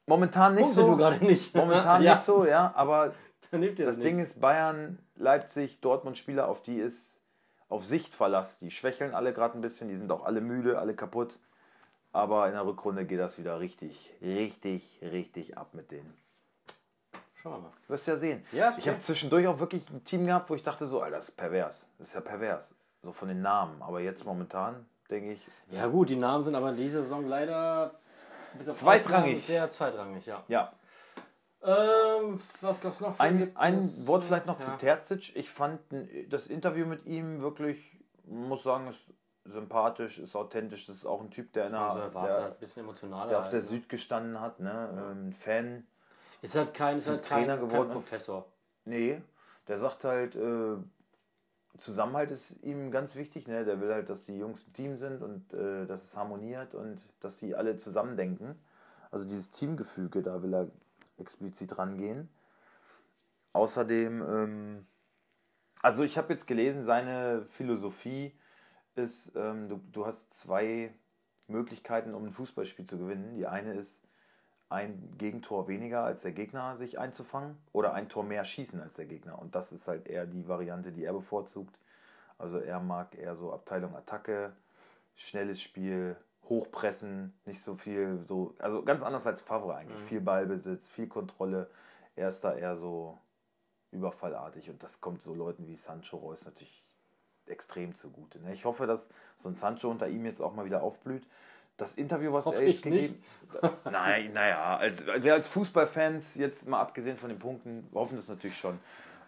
Momentan nicht Punkte so. du gerade nicht. Momentan ja, nicht so, ja, aber das, das Ding ist, Bayern, Leipzig, Dortmund Spieler, auf die ist auf Sicht Verlass. Die schwächeln alle gerade ein bisschen, die sind auch alle müde, alle kaputt. Aber in der Rückrunde geht das wieder richtig, richtig, richtig ab mit denen. Schauen wir mal. Du wirst ja sehen. Ja, ich habe zwischendurch auch wirklich ein Team gehabt, wo ich dachte so, Alter, das ist pervers. Das ist ja pervers. So von den Namen. Aber jetzt momentan denke ich, Ja gut, die Namen sind aber in dieser Saison leider Zweitrangig. Sehr zweitrangig, ja. ja. Ähm, was gab's noch? Ein, ein? Wort vielleicht noch zu Ja. Terzic. Ich fand das Interview mit ihm wirklich, muss sagen, ist sympathisch, ist authentisch. Das ist auch ein Typ, der, in der, Also erwartet der, halt ein bisschen emotionaler. der auf halt, der ne? Süd gestanden hat. Ne? Ähm, Fan. Ist halt kein, ist halt Trainer kein, geworden kein ist. Professor. Nee, der sagt halt, äh, Zusammenhalt ist ihm ganz wichtig. Ne? Der will halt, dass die Jungs ein Team sind und äh, dass es harmoniert und dass sie alle zusammendenken. Also dieses Teamgefüge, da will er explizit rangehen. Außerdem, ähm, also ich habe jetzt gelesen, seine Philosophie ist, ähm, du, du hast zwei Möglichkeiten, um ein Fußballspiel zu gewinnen. Die eine ist, ein Gegentor weniger als der Gegner sich einzufangen oder ein Tor mehr schießen als der Gegner. Und das ist halt eher die Variante, die er bevorzugt. Also er mag eher so Abteilung Attacke, schnelles Spiel, Hochpressen, nicht so viel, so, also ganz anders als Favre eigentlich. Viel Ballbesitz, viel Kontrolle. Er ist da eher so überfallartig und das kommt so Leuten wie Sancho Reus natürlich extrem zugute. Ne? Ich hoffe, dass so ein Sancho unter ihm jetzt auch mal wieder aufblüht. Das Interview, was Hoffe er jetzt gegeben Nein, naja, als, wir als Fußballfans, jetzt mal abgesehen von den Punkten, hoffen das natürlich schon.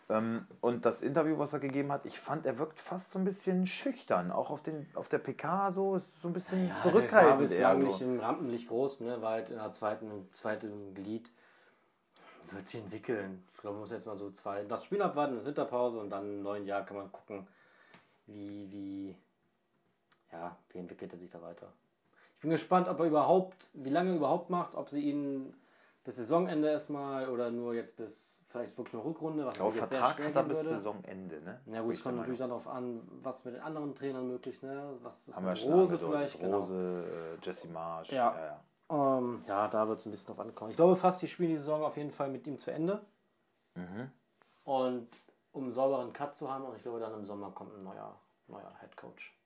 Ähm, Und das Interview, was er gegeben hat, ich fand, er wirkt fast so ein bisschen schüchtern. Auch auf, den, auf der PK so, ist so ein bisschen Ja, der war zurückhaltend. bislang eher nicht so. im Rampenlicht groß, ne? War halt in der zweiten, zweiten Glied. Wird sich entwickeln. Ich glaube, man muss jetzt mal so zwei. Das Spiel abwarten, das Winterpause und dann im neuen Jahr kann man gucken, wie, wie, ja, wie entwickelt er sich da weiter. Ich bin gespannt, ob er überhaupt, wie lange er überhaupt macht, ob sie ihn bis Saisonende erstmal oder nur jetzt bis vielleicht wirklich eine Rückrunde, was Ich glaube, Vertrag hat er bis würde. Saisonende, ne? Ja gut, es kommt natürlich dann darauf an, was mit den anderen Trainern möglich, ne? Was ist Haben wir mit schon Rose vielleicht, genau. Rose, äh, Jesse Marsch. Ja. ja, ja. Ähm, ja, da wird es ein bisschen drauf ankommen. Ich glaube fast, die spielen die Saison auf jeden Fall mit ihm zu Ende. Mhm. Und um einen sauberen Cut zu haben, und ich glaube, dann im Sommer kommt ein neuer, neuer Head Coach.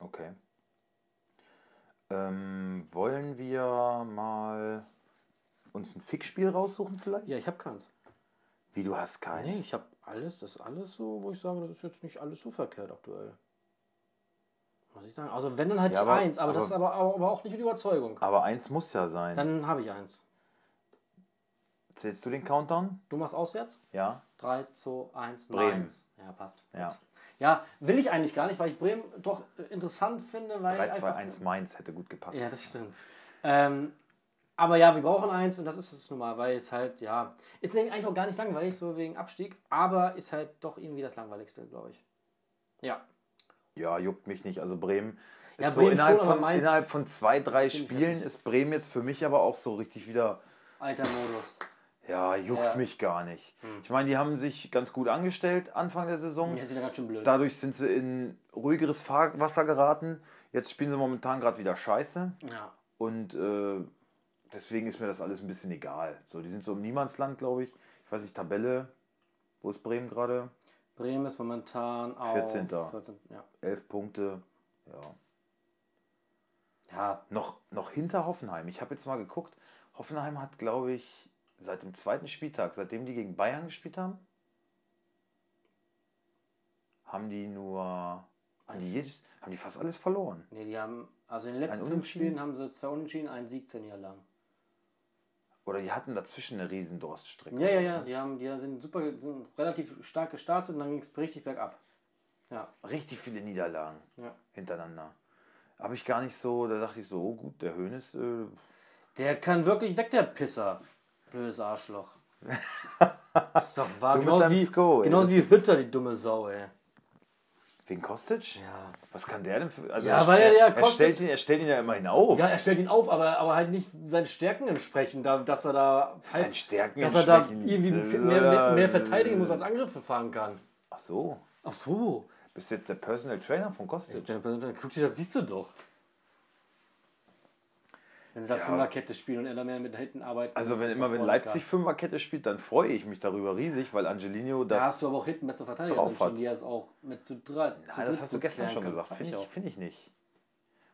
Okay. Ähm, wollen wir mal uns ein Fixspiel raussuchen vielleicht? Ja, ich habe keins. Wie, du hast keins? Nee, ich habe alles, das ist alles so, wo ich sage, das ist jetzt nicht alles so verkehrt aktuell. Muss ich sagen. Also wenn dann halt Ja, aber- eins, aber, das ist aber- aber, aber auch nicht mit Überzeugung. Aber eins muss ja sein. Dann habe ich eins. Zählst du den Countdown? Du machst auswärts? Ja. 3, 2, 1, Bremen. Mainz. Ja, passt. Ja. Gut. Ja, will ich eigentlich gar nicht, weil ich Bremen doch äh, interessant finde, weil 3, 2, einfach- 1 Mainz hätte gut gepasst. Ja, das stimmt. Ähm, aber ja, wir brauchen eins und das ist es nun mal, weil es halt, ja, ist eigentlich auch gar nicht langweilig, so wegen Abstieg, aber ist halt doch irgendwie das langweiligste, glaube ich. Ja. Ja, juckt mich nicht. Also Bremen ist Ja, so Bremen innerhalb, schon, von, innerhalb von zwei, drei Spielen ist Bremen jetzt für mich aber auch so richtig wieder, Alter Modus. Ja, juckt Ja. Hm. mich gar nicht. Ich meine, die haben sich ganz gut angestellt Anfang der Saison. Ja, wieder ganz schön blöd. Dadurch sind sie in ruhigeres Fahrwasser geraten. Jetzt spielen sie momentan gerade wieder scheiße. Ja. Und äh, deswegen ist mir das alles ein bisschen egal. So, die sind so im Niemandsland, glaube ich. Ich weiß nicht, Tabelle. Wo ist Bremen gerade? Bremen ist momentan auf 14. 14. Ja. Elf Punkte. Ja. ja, Noch, noch hinter Hoffenheim. Ich habe jetzt mal geguckt. Hoffenheim hat, glaube ich, seit dem zweiten Spieltag, seitdem die gegen Bayern gespielt haben, haben die nur. Haben die, jedes, haben die fast alles verloren. nee, die haben, also in den letzten Ein fünf? Spielen haben sie zwei Unentschieden, einen Sieg, zehn Niederlagen. Oder die hatten dazwischen eine riesen Durststrecke. Ja, ja, ja, die, haben, die sind super, sind relativ stark gestartet und dann ging es richtig bergab. Ja, Richtig viele Niederlagen ja. hintereinander. Habe ich gar nicht so, da dachte ich so, oh gut, der Hönes, äh, Der kann wirklich weg, der Pisser. Blödes Arschloch. ist doch wahr. Du Genauso wie, Sko, genauso das wie Hütter, die dumme Sau, ey. wegen Kostic? Ja. Was kann der denn für. Also Ja, er, weil er ja er, Kostic- stellt ihn, er stellt ihn ja immerhin auf. Ja, er stellt ihn auf, aber, aber halt nicht seinen Stärken entsprechend, da, dass er da Seinen halt, Stärken dass er da irgendwie äh, mehr, mehr, mehr verteidigen muss, als Angriffe fahren kann. Ach so. Ach so. Bist jetzt der Personal Trainer von Kostic? Dann, dann, guck dir das siehst du doch. Wenn sie da Ja. Fünferkette spielen und er da mehr mit hinten arbeiten. Also als wenn immer wenn Leipzig. Fünferkette spielt, dann freue ich mich darüber riesig, weil Angelino Da das. hast du aber auch hinten bessere Verteidiger drauf hat. die es auch mit zu drei. zu Nein, dritt das hast du gestern schon gesagt. Finde ich, find ich nicht.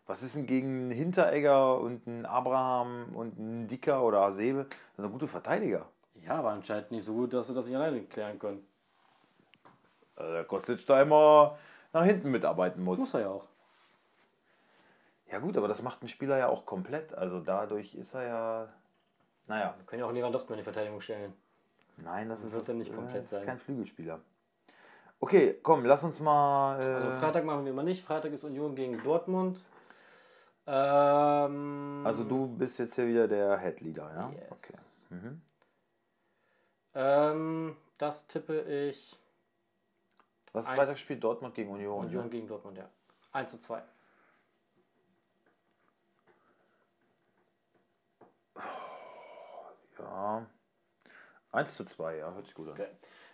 Was ist denn gegen einen Hinteregger und einen Abraham und einen Dicker oder Hasebe? Das sind gute Verteidiger. Ja, aber anscheinend nicht so gut, dass sie das nicht alleine klären können. Also der Kostic da immer nach hinten mitarbeiten muss. Muss er ja auch. Ja gut, aber das macht ein Spieler ja auch komplett. Also dadurch ist er ja. Naja, Wir können ja auch Lewandowski in die Verteidigung stellen. nein, das ist, wird was, dann nicht komplett das ist kein Flügelspieler. Okay, komm, lass uns mal. Äh, Also Freitag machen wir mal nicht. Freitag ist Union gegen Dortmund. Ähm, also du bist jetzt hier wieder der Headleader, ja? Yes. Okay. Mhm. Ähm, das tippe ich Was Eins. Freitag spielt Dortmund gegen Union? Union ne? gegen Dortmund, ja. 1 zu 2. Ja. 1 zu 2, ja, hört sich gut an. Okay.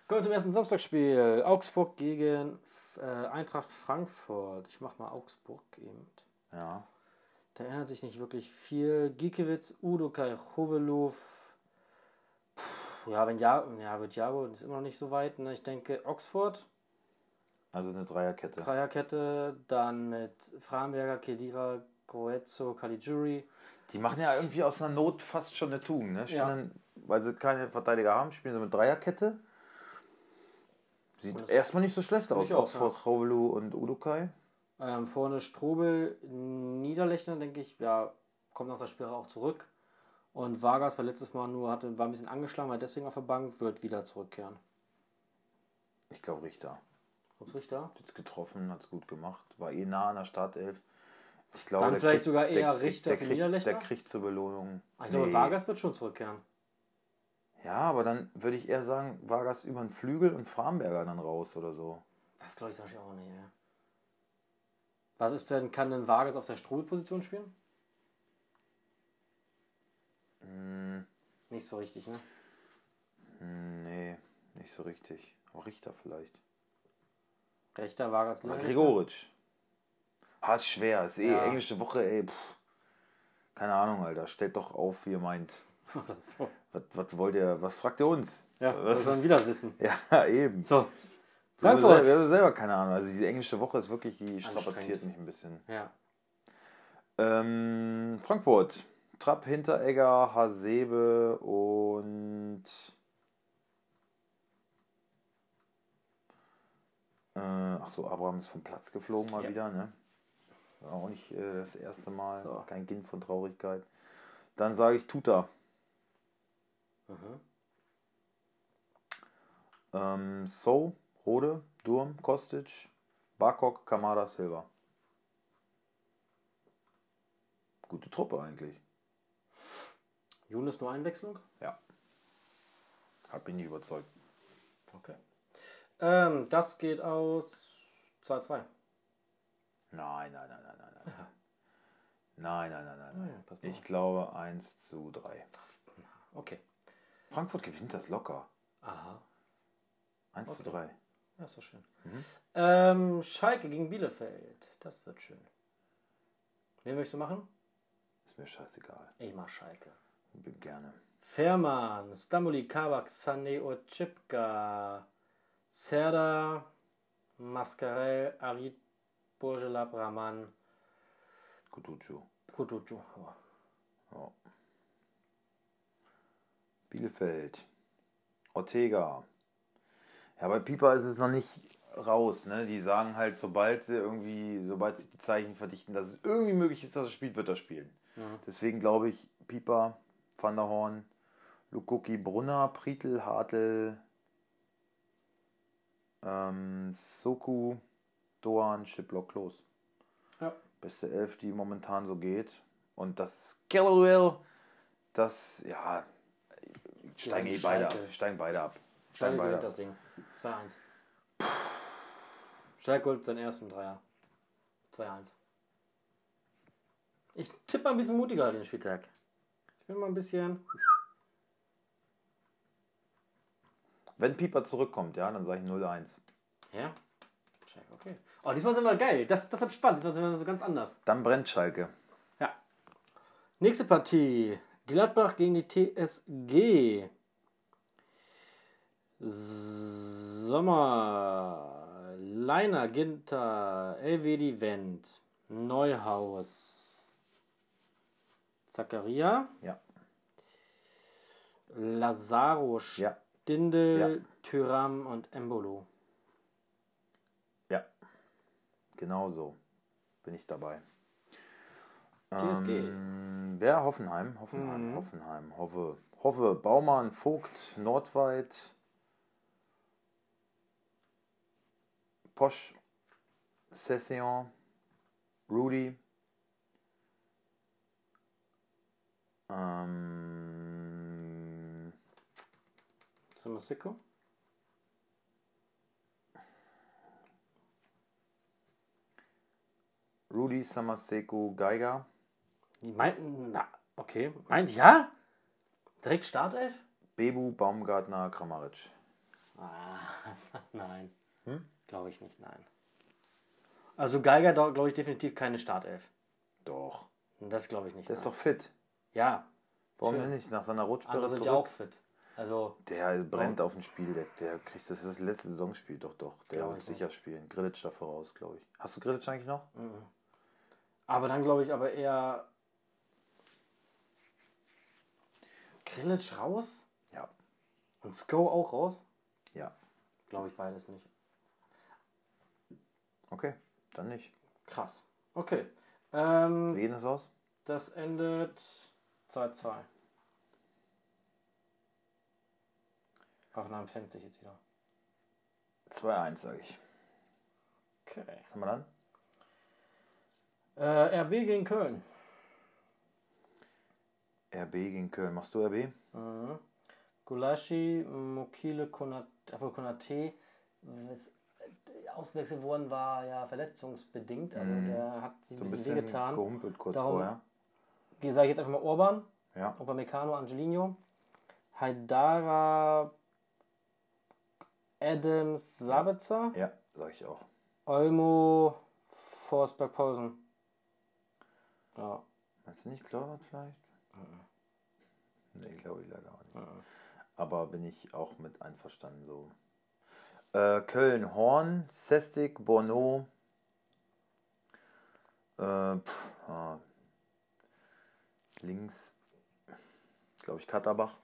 Kommen wir zum ersten Samstagsspiel. Augsburg gegen äh, Eintracht Frankfurt. Ich mache mal Augsburg eben. Ja. Da ändert sich nicht wirklich viel. Giekewitz, Udo Kai, Chovelov. Puh, Ja, wenn ja, ja, wird Jago, das ist immer noch nicht so weit. Ne? Ich denke Oxford, Also eine Dreierkette. Dreierkette, dann mit Framberger, Kedira, Goetzo, Caligiuri. Die machen ja irgendwie aus einer Not fast schon eine Tugend. Ne? Spielen Ja. weil sie keine Verteidiger haben, spielen sie mit Dreierkette. Sieht erstmal nicht so schlecht aus. auch, Oxford, Chovelu und Udukai. Ähm, vorne Strobel, Niederlechner, denke ich, ja, kommt nach der Sperre auch zurück. Und Vargas war letztes Mal nur, hatte, war ein bisschen angeschlagen, war deswegen auf der Bank, wird wieder zurückkehren. Ich glaube Richter. Ups, Richter? Hat jetzt getroffen, hat es gut gemacht. War eh nah an der Startelf. Ich glaube, Dann der vielleicht kriegt- sogar eher der, Richter der für kriegt, Niederlechner? Der kriegt zur Belohnung. Ich glaube, Nee. Vargas wird schon zurückkehren. Ja, aber dann würde ich eher sagen, Vargas über den Flügel und Framberger dann raus oder so. Das glaube ich zum Beispiel auch nicht, ja. Was ist denn, kann denn Vargas auf der Strobel-Position spielen? Hm, Nicht so richtig, ne? hm, nee, nicht so richtig. Aber Richter vielleicht. Rechter war ganz Oder Gregoritsch. Ah, ist schwer. Ist eh Ja. englische Woche, ey. Pff. Keine Ahnung, Alter. Stellt doch auf, wie ihr meint. so. Was, was wollt ihr, was fragt ihr uns? Ja, was, das sollen wir das wissen. ja, eben. So. Wir haben Frankfurt. selber, keine Ahnung. Also die englische Woche ist wirklich, die strapaziert mich ein bisschen. Ja. Ähm, Frankfurt. Trapp, Hinteregger, Hasebe und äh, ach so, Abraham ist vom Platz geflogen mal Ja. wieder, ne? Auch nicht äh, das erste Mal. So. Kein Kind von Traurigkeit. Dann sage ich Tuta. Mhm. Ähm, so, Rode, Durm, Kostic, Barkok, Kamada, Silva. Gute Truppe eigentlich. Younes nur Einwechslung? Ja. Hat mich nicht überzeugt. Okay. Ähm, das geht aus 2-2. Nein, nein, nein, nein, nein, nein. Nein, nein, nein, nein, nein. pass mal Ich auf. glaube 1 zu 3. Okay. Frankfurt gewinnt das locker. Aha. 1 zu Okay. 3. Ja, ist doch schön. Mhm. Ähm, Schalke gegen Bielefeld. Das wird schön. Wen möchtest du machen? Ist mir scheißegal. Ich mach Schalke. Bin gerne. Fährmann, Stamuli, Kabak, Sané, Ochipka, Serda, Mascarell, Arid, Burgelab, Raman, Kutucu. Kutucu. Ja. Ja. Bielefeld. Ortega. Ja, bei Pieper ist es noch nicht raus. Ne? Die sagen halt, sobald sie irgendwie, sobald sie die Zeichen verdichten, dass es irgendwie möglich ist, dass er spielt, wird er spielen. Mhm. Deswegen glaube ich, Pieper, Van der Horn, Lukuki, Brunner, Prietl, Hartl, ähm, Soku, Doan, Schiplock, Klos. Ja. Beste Elf, die momentan so geht. Und das Kellerduell, das, ja, steigen eh beide ab. Steigen beide ab. Schalke Steigen beide ab. das Ding. 2-1. Schalke holt seinen ersten Dreier. 2-1. Ich tippe mal ein bisschen mutiger den Spieltag. Ich bin mal ein bisschen. Wenn Pieper zurückkommt, ja, dann sage ich 0-1. Ja? Schalke, okay. Oh, diesmal sind wir geil. Das, das wird spannend. Diesmal sind wir so ganz anders. Dann brennt Schalke. Ja. Nächste Partie. Gladbach gegen die TSG. Sommer. Leiner, Ginter, Elvedi, Wendt, Neuhaus, Zakaria, Ja. Lazaro, Ja. Stindel, Tyram und Embolo. Ja. Genau so bin ich dabei. TSG. Ähm, wer? Hoffenheim? Hoffenheim, Mhm. Hoffenheim. Hoffe, Hoffe, Baumann, Vogt, Nordweit, Posch, Session, Rudy, ähm, Samasiko? Rudy, Samaseko, Geiger. Meint, na, okay. Meint ja? Direkt Startelf? Bebu, Baumgartner, Kramaric. Ah, nein. Hm? Glaube ich nicht, nein. Also Geiger, glaube ich, definitiv keine Startelf. Doch. Das glaube ich nicht. Der ist nein. doch fit. Ja, Warum denn nicht? Nach seiner Rotsperre andere sind ja auch fit. Also, Der brennt auf dem Spiel. Der, kriegt das ist das letzte Saisonspiel. Doch, doch. Der wird ich sicher spielen. Grillitsch da voraus, glaube ich. Hast du Grillitsch eigentlich noch? mhm. Aber dann glaube ich aber eher Grillitsch raus Ja. und Sko auch raus? Ja. Glaube ich beides nicht. Okay, dann nicht. Krass. Okay. Ähm, Wie geht das aus? das endet 2-2. Hoffenheim fängt sich jetzt wieder. 2-1, sage ich. Okay. Was haben wir dann? Äh, RB gegen Köln. RB gegen Köln. Machst du RB? Mhm. Gulaschi, Mokile, Konate, Konate ist ausgewechselt worden, war ja verletzungsbedingt. Also Mhm. der hat sich So ein ein bisschen bisschen wehgetan. gehumpelt kurz Darum- vorher. Die sage ich jetzt einfach mal Orban. Ja. Upamecano, Angelino. Haidara, Adams, Sabitzer. Ja, sag ich auch. Olmo, Forsberg, Pausen. Ja. Meinst du nicht Klaubert vielleicht? Nee, glaube ich leider auch nicht. Aber bin ich auch mit einverstanden so. Äh, Köln, Horn, Sestig, Bono. Äh, pff, ah. Links, glaube ich, Katterbach.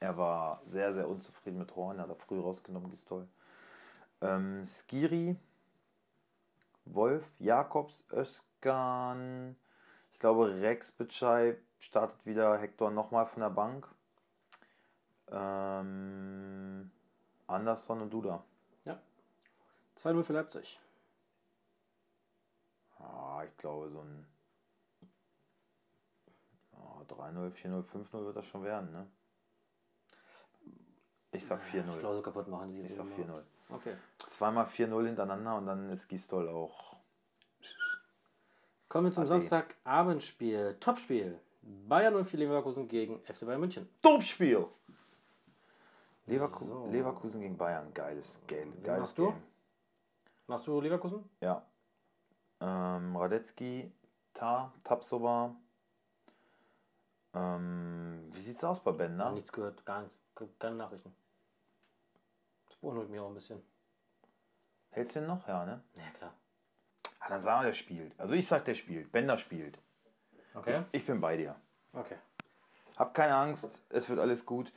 Er war sehr, sehr unzufrieden mit Horn. Er hat er früh rausgenommen, Gistol. Ähm, Skiri, Wolf, Jakobs, Özkan. Ich glaube, Rex Bitschei startet wieder Hector nochmal von der Bank. Ähm, Anderson und Duda. 2-0 für Leipzig. Ah, ich glaube, so ein ah, 3-0, 4-0, 5-0 wird das schon werden, ne? Ich sag 4-0. Ich glaube, so kaputt machen die Ich sag immer. 4-0. Okay. Zweimal 4-0 hintereinander und dann ist Gistol auch. Kommen wir zum. Samstagabendspiel. Topspiel. Bayern und Leverkusen gegen FC Bayern München. Topspiel! Leverku So. Leverkusen gegen Bayern, geiles, geil, geiles machst du? Game. Machst du Leverkusen? Ja. Ähm, Radetzky, Ta, Tapsoba. Ähm, wie sieht's aus bei Ben, ne? Nichts gehört, gar nichts. Keine Nachrichten. Das beunruhigt mich auch ein bisschen. Hältst du den noch? Ja, ne? Ja, klar. Ah, dann sagen wir, der spielt. Also ich sag, der spielt. Bender spielt. Okay? Ich bin bei dir. Okay. Hab keine Angst, es wird alles gut.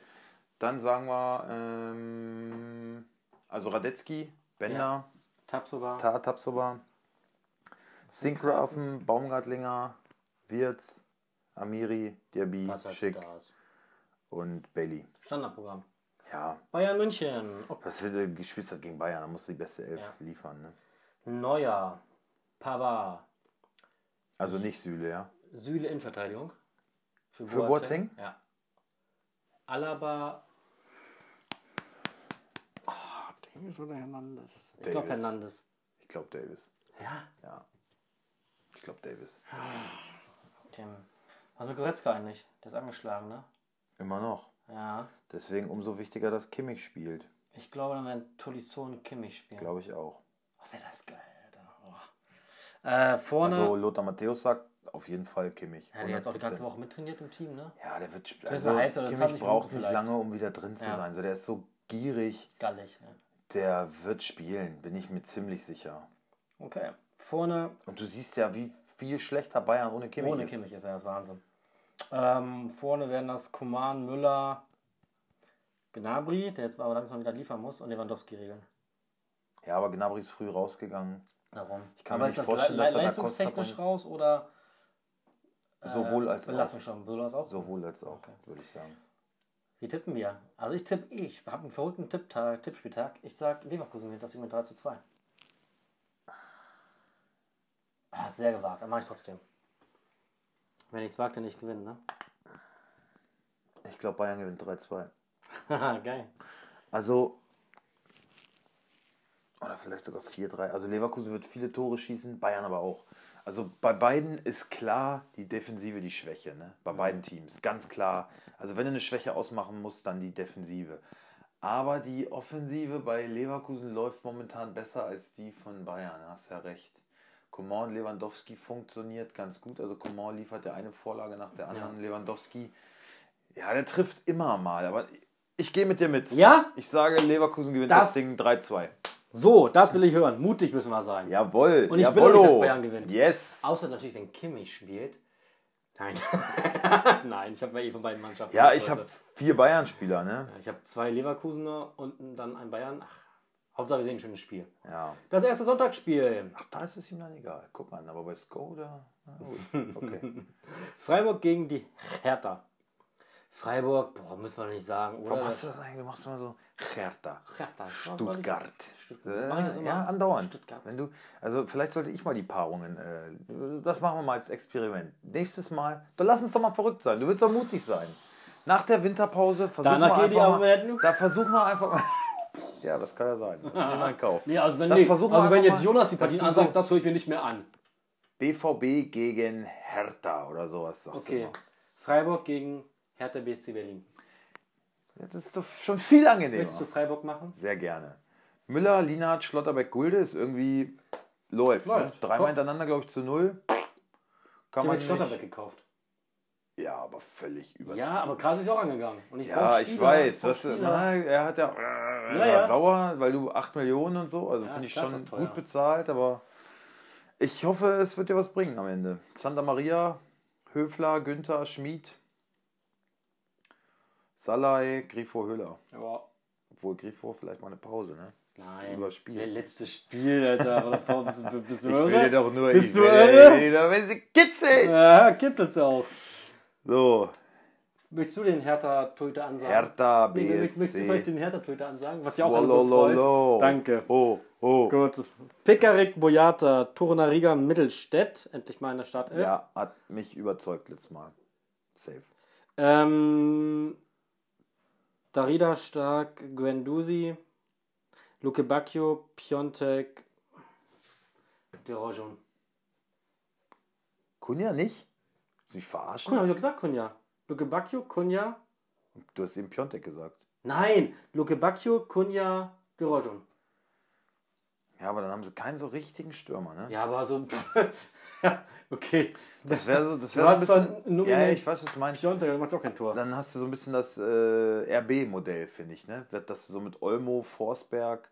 Dann sagen wir, ähm, also Radetzky, Bender, Tapsoba. Ta, Tapsoba, Sinkgrafen, Baumgartlinger, Wirz, Amiri, Diaby, Schick und Bailey. Standardprogramm. Ja, Bayern München. Ob was wird gespielt hat gegen Bayern, da musst du die beste Elf Ja. liefern. Ne? Neuer. Pavard. Also nicht Süle, ja. Süle in Verteidigung. Für Boateng? Ja. Alaba. Oh, Davis oder Hernandez? Ich glaube. Hernandez. Ich glaube Davis. Ja. Ja. Ich glaube Davis. Tim. Was mit Goretzka eigentlich? Der ist angeschlagen, ne? Immer noch. Ja. Deswegen umso wichtiger, dass Kimmich spielt. Ich glaube, dann werden Tolisso und Kimmich spielen. Glaube ich auch. Oh, wäre das geil. Äh, vorne. Also Lothar Matthäus sagt auf jeden Fall Kimmich. hat er jetzt auch die ganze 100%. Woche mittrainiert im Team, ne? Ja, der wird also Kimmich 20 braucht nicht lange, um wieder drin zu Ja. sein. So, der ist so gierig. Gallig. Ja. Der wird spielen, bin ich mir ziemlich sicher. Okay. Vorne Und du siehst ja, wie viel schlechter Bayern ohne Kimmich Ohne ist. Kimmich ist er das Wahnsinn. Ähm, vorne werden das Koman, Müller, Gnabry, der jetzt aber langsam wieder liefern muss, und Lewandowski regeln. Ja, aber Gnabry ist früh rausgegangen. Darum. kann aber mir ist das le leistungstechnisch raus oder Sowohl als auch. Belastung schon? Belastung auch? Sowohl als auch, Okay. würde ich sagen. Wie tippen wir? Also ich tippe, ich habe einen verrückten Tipptag, Tippspieltag. Ich sag Leverkusen gewinnt das mit 3 zu 2. Ah, sehr gewagt, aber mache ich trotzdem. Wenn nichts wagt, der nicht gewinnen, ne? Ich glaube, Bayern gewinnt 3-2. Haha, geil. Also, oder vielleicht sogar 4-3. Also Leverkusen wird viele Tore schießen, Bayern aber auch. Also bei beiden ist klar die Defensive die Schwäche, ne? Bei beiden Teams, ganz klar. Also wenn du eine Schwäche ausmachen musst, dann die Defensive. Aber die Offensive bei Leverkusen läuft momentan besser als die von Bayern, hast ja recht. Coman und Lewandowski funktioniert ganz gut. Also Coman liefert ja eine Vorlage nach der anderen. Lewandowski, ja, der trifft immer mal. Aber ich gehe mit dir mit. Ja? Ich sage, Leverkusen gewinnt Das- das, Ding 3-2. So, das will ich hören. Mutig müssen wir sein. Jawohl. Und ich will jawollo. auch nicht, dass Bayern gewinnt. Yes. Außer natürlich, wenn Kimmich spielt. Nein. Nein, ich habe ja eh von beiden Mannschaften. Ja, ich habe vier Bayern-Spieler, ne? Ich habe zwei Leverkusener und dann ein Bayern. Ach, Hauptsache wir sehen ein schönes Spiel. Ja. Das erste Sonntagsspiel. Ach, da ist es ihm dann egal. Guck mal, aber bei Skoda. Na gut. Okay. Freiburg gegen die Hertha. Freiburg, boah, müssen wir nicht sagen, oder? Warum machst du das eigentlich? Du machst immer so Hertha. Hertha. Stuttgart. Stuttgart. Ich das immer? Ja, andauernd. Stuttgart. Wenn du, also vielleicht sollte ich mal die Paarungen, äh, das machen wir mal als Experiment. Nächstes Mal, dann lass uns doch mal verrückt sein. Du willst doch mutig sein. Nach der Winterpause versuchen wir geht die einfach mal, da versuchen wir einfach mal. Ja, das kann ja sein. Das nehmen Kauf. Nee, also wenn, nee. also wenn jetzt mal, Jonas die Partien du ansagt, so- das höre ich mir nicht mehr an. BVB gegen Hertha oder sowas. Sagst Okay. Du mal. Freiburg gegen Hertha BSC Berlin. Ja, das ist doch schon viel angenehmer. Möchtest du Freiburg machen? Sehr gerne. Müller, Lienhardt, Schlotterbeck, Gulde ist irgendwie läuft. Läuft. Ne? Dreimal hintereinander, glaube ich, zu null. Kann Ich habe Schlotterbeck gekauft. Ja, aber völlig übertrieben. Ja, aber Krasi ist auch angegangen. Und ich Ja, ich weiß. Was, na, er hat ja, er war ja. sauer, weil du 8 Millionen und so. Also Ja, finde ich schon gut bezahlt, aber ich hoffe, es wird dir was bringen am Ende. Santa Maria, Höfler, Günther, Schmid, Salai, Grifo, Höhler. Ja. Obwohl Grifo vielleicht mal eine Pause, ne? Nein. Überspielt. Der letzte Spiel, Alter. Bist, du- bist du Ich will irre? dir doch nur Bist ich du will irre? dir doch, wenn sie kitzeln. Ja, kippelt's auch. So, Möchtest du den Hertha-Torhüter ansagen? Hertha, Nee, möchtest du vielleicht BSC. den Hertha-Torhüter ansagen? Was ja auch so freut. Danke. Oh, oh. Gut. Pekarik, Boyata, Torunariga, Mittelstädt. Endlich mal in der Startelf. Ja, hat mich überzeugt letztes Mal. Safe. Ähm, Darida Stark, Guendouzi, Luke Bacchio, Piontek, De Rojon. Kunja nicht? Willst du mich verarschen? Kunja, habe ich doch gesagt, Kunja. Luke Bacchio, Kunja. Du hast eben Piontek gesagt. Nein, Luke Bacchio, Kunja, De Rojon. Ja, aber dann haben sie keinen so richtigen Stürmer, ne? Ja, aber so. ja, okay. Das wäre so, das Du wäre so ein bisschen. Ja, ich weiß, was du meinst. Piontek, der macht auch kein Tor. Dann hast du so ein bisschen das äh, RB-Modell, finde ich, ne? Dass du so mit Olmo, Forsberg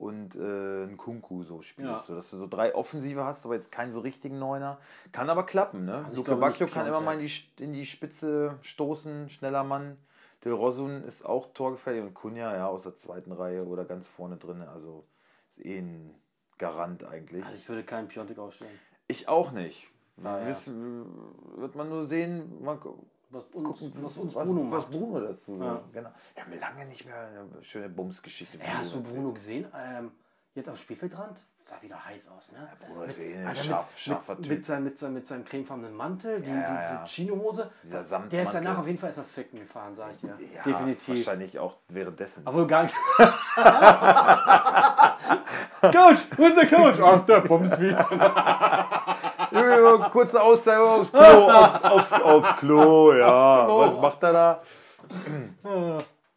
und äh, ein Kunku so spielst. Ja. So, dass du so drei Offensive hast, aber jetzt keinen so richtigen Neuner. Kann aber klappen, ne? Also glaube Bacchio kann immer mal in die, in die Spitze stoßen, schneller Mann. Del Rosun ist auch torgefährlich und Kunja, ja, aus der zweiten Reihe oder ganz vorne drin. Also ist eh ein Garant eigentlich. Also ich würde keinen Piontek aufstellen. Ich auch nicht. Ja. Wissen, wird man nur sehen, gu- Was uns, gucken, was uns was, Bruno was macht. Bruno dazu Ja. sagt. Genau. Wir haben lange nicht mehr eine schöne Bumsgeschichte. Ja, hast du. Bruno gesehen? Ähm, jetzt am Spielfeldrand? Sah wieder heiß aus, ne? Bruno ist eh ein Alter, scharf- mit, scharfer mit, Typ. mit, seinem, mit, seinem, mit seinem cremefarbenen Mantel, die, Ja, die, ja. diese Chinohose. Dieser Der ist Samtmantel. danach auf jeden Fall erstmal ficken gefahren, sag ich dir. Ja, Definitiv. Wahrscheinlich auch währenddessen. Obwohl gar nicht. Coach, wo ist der Coach? Ach, der Bums wieder. Ja, Kurze Auszeit aufs Klo, aufs, aufs, aufs Klo, ja. Was macht er da?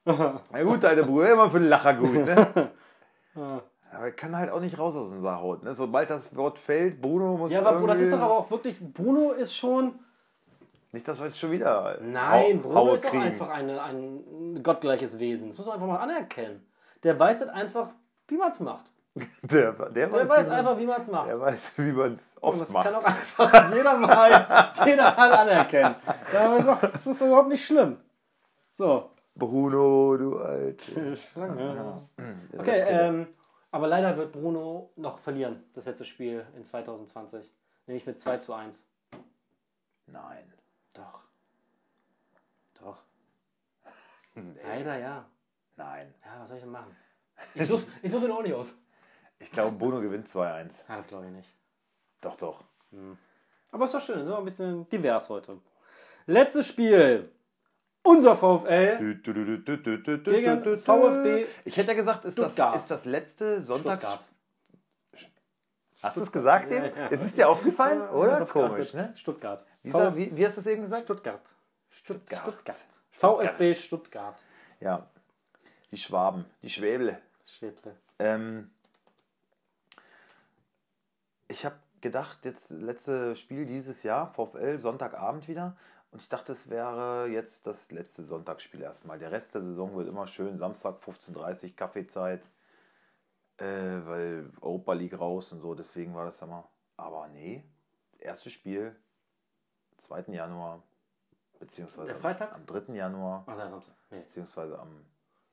Na gut, deine Bruder, immer für den Lacher gut, ne? Aber wir können halt auch nicht raus aus dem Saarhaut, ne? Sobald das Wort fällt, Bruno muss Ja, aber Bruno, das ist doch irgendwie- aber auch wirklich. Bruno ist schon. Nicht, dass wir jetzt schon wieder Nein, Hau- Bruno Haue ist auch kriegen. einfach eine, ein gottgleiches Wesen. Das muss man einfach mal anerkennen. Der weiß halt einfach, wie man es macht. Der, der, Der weiß, weiß einfach, wie man es macht. Der weiß, wie man es Und oft das macht. kann auch einfach jeder mal, jeder mal anerkennen. Das ist überhaupt nicht schlimm. So. Bruno, du Alte. Schlange. Das Okay, ist- ähm, aber leider wird Bruno noch verlieren, das letzte Spiel in 2020. Nämlich mit 2 zu 1. Nein. Doch. Doch. Leider ja. Nein. Ja, was soll ich denn machen? Ich suche ich such den auch nicht aus. Ich glaube, Bruno gewinnt 2-1. Ja, das glaube ich nicht. Doch, doch. Aber ist doch schön, sind wir ein bisschen divers heute. Letztes Spiel. Unser VfL. Gegen VfB Ich hätte ja gesagt, ist das, Stuttgart. ist das letzte Sonntags... Stuttgart. Hast du es gesagt eben? ja. Es ist dir aufgefallen, oder? Komisch, ne? Stuttgart. Wie, wie, wie hast du es eben gesagt? Stuttgart. Stuttgart. Stuttgart. VfB Stuttgart. Ja. Die Schwaben, die Schwäble. Schweble. Ähm, ich habe gedacht, jetzt letzte Spiel dieses Jahr, VfL, Sonntagabend wieder. Und ich dachte, es wäre jetzt das letzte Sonntagsspiel erstmal. Der Rest der Saison wird immer schön. Samstag 15.30 Uhr, Kaffeezeit. Äh, weil Europa League raus und so. Deswegen war das immer. Aber nee, das erste Spiel, 2. Januar. Beziehungsweise Der Freitag? am 3. Januar. Ach, ja, Samstag. Nee, Beziehungsweise am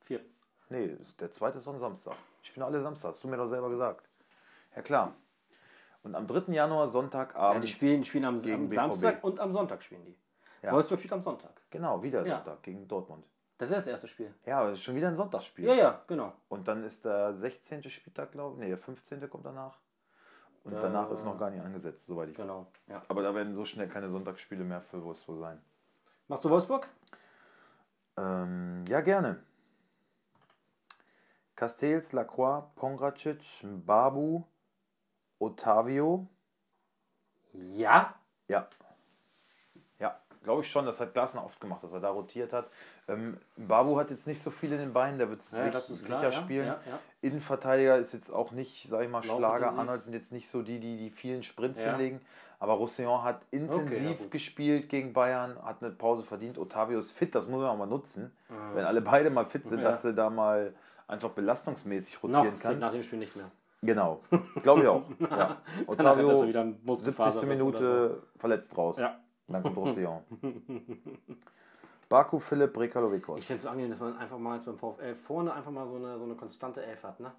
vier. Nee, ist- der zweite ist am Samstag. Ich spiele alle Samstag, hast du mir doch selber gesagt. Ja klar. Und am 3. Januar, Ja, Sonntagabend. die spielen, die spielen am, am. Samstag und am Sonntag spielen die. Ja. Wolfsburg spielt am Sonntag. Genau, wieder Ja. Sonntag gegen Dortmund. Das ist das erste Spiel. Ja, aber es ist schon wieder ein Sonntagsspiel. Ja, ja, genau. Und dann ist der 16. Spieltag, glaube ich. Nee, der 15. kommt danach. Und danach ist noch gar nicht angesetzt, soweit ich weiß. Genau. Ja. Aber da werden so schnell keine Sonntagsspiele mehr für Wolfsburg sein. Machst du Wolfsburg? Ähm, ja, gerne. Castells, Lacroix, Pongracic, Babu, Otavio. Ja. Ja. Glaube ich schon. Das hat Glasner oft gemacht, dass er da rotiert hat. Ähm, Babu hat jetzt nicht so viel in den Beinen, der wird Ja, sich, sicher klar, spielen. ja, ja. Innenverteidiger ist jetzt auch nicht, sag ich mal. Schlager. Arnold sind jetzt nicht so die, die die vielen Sprints hinlegen. Aber Roussillon hat intensiv gut. gespielt gegen Bayern, hat eine Pause verdient. Otavio ist fit, das muss man auch mal nutzen. Wenn alle beide mal fit sind, Mhm. Dass du da mal einfach belastungsmäßig Noch rotieren kannst. nach dem Spiel nicht mehr. Genau, glaube ich auch. Ja. So Otavio, wieder einen Muskelfaser 70. Minute verletzt raus. Ja. Kommt Roussillon. Baku, Philipp, Rekalovikos. Ich finde es so angenehm, dass man einfach mal jetzt beim VfL vorne einfach mal so eine, so eine konstante Elf hat, ne?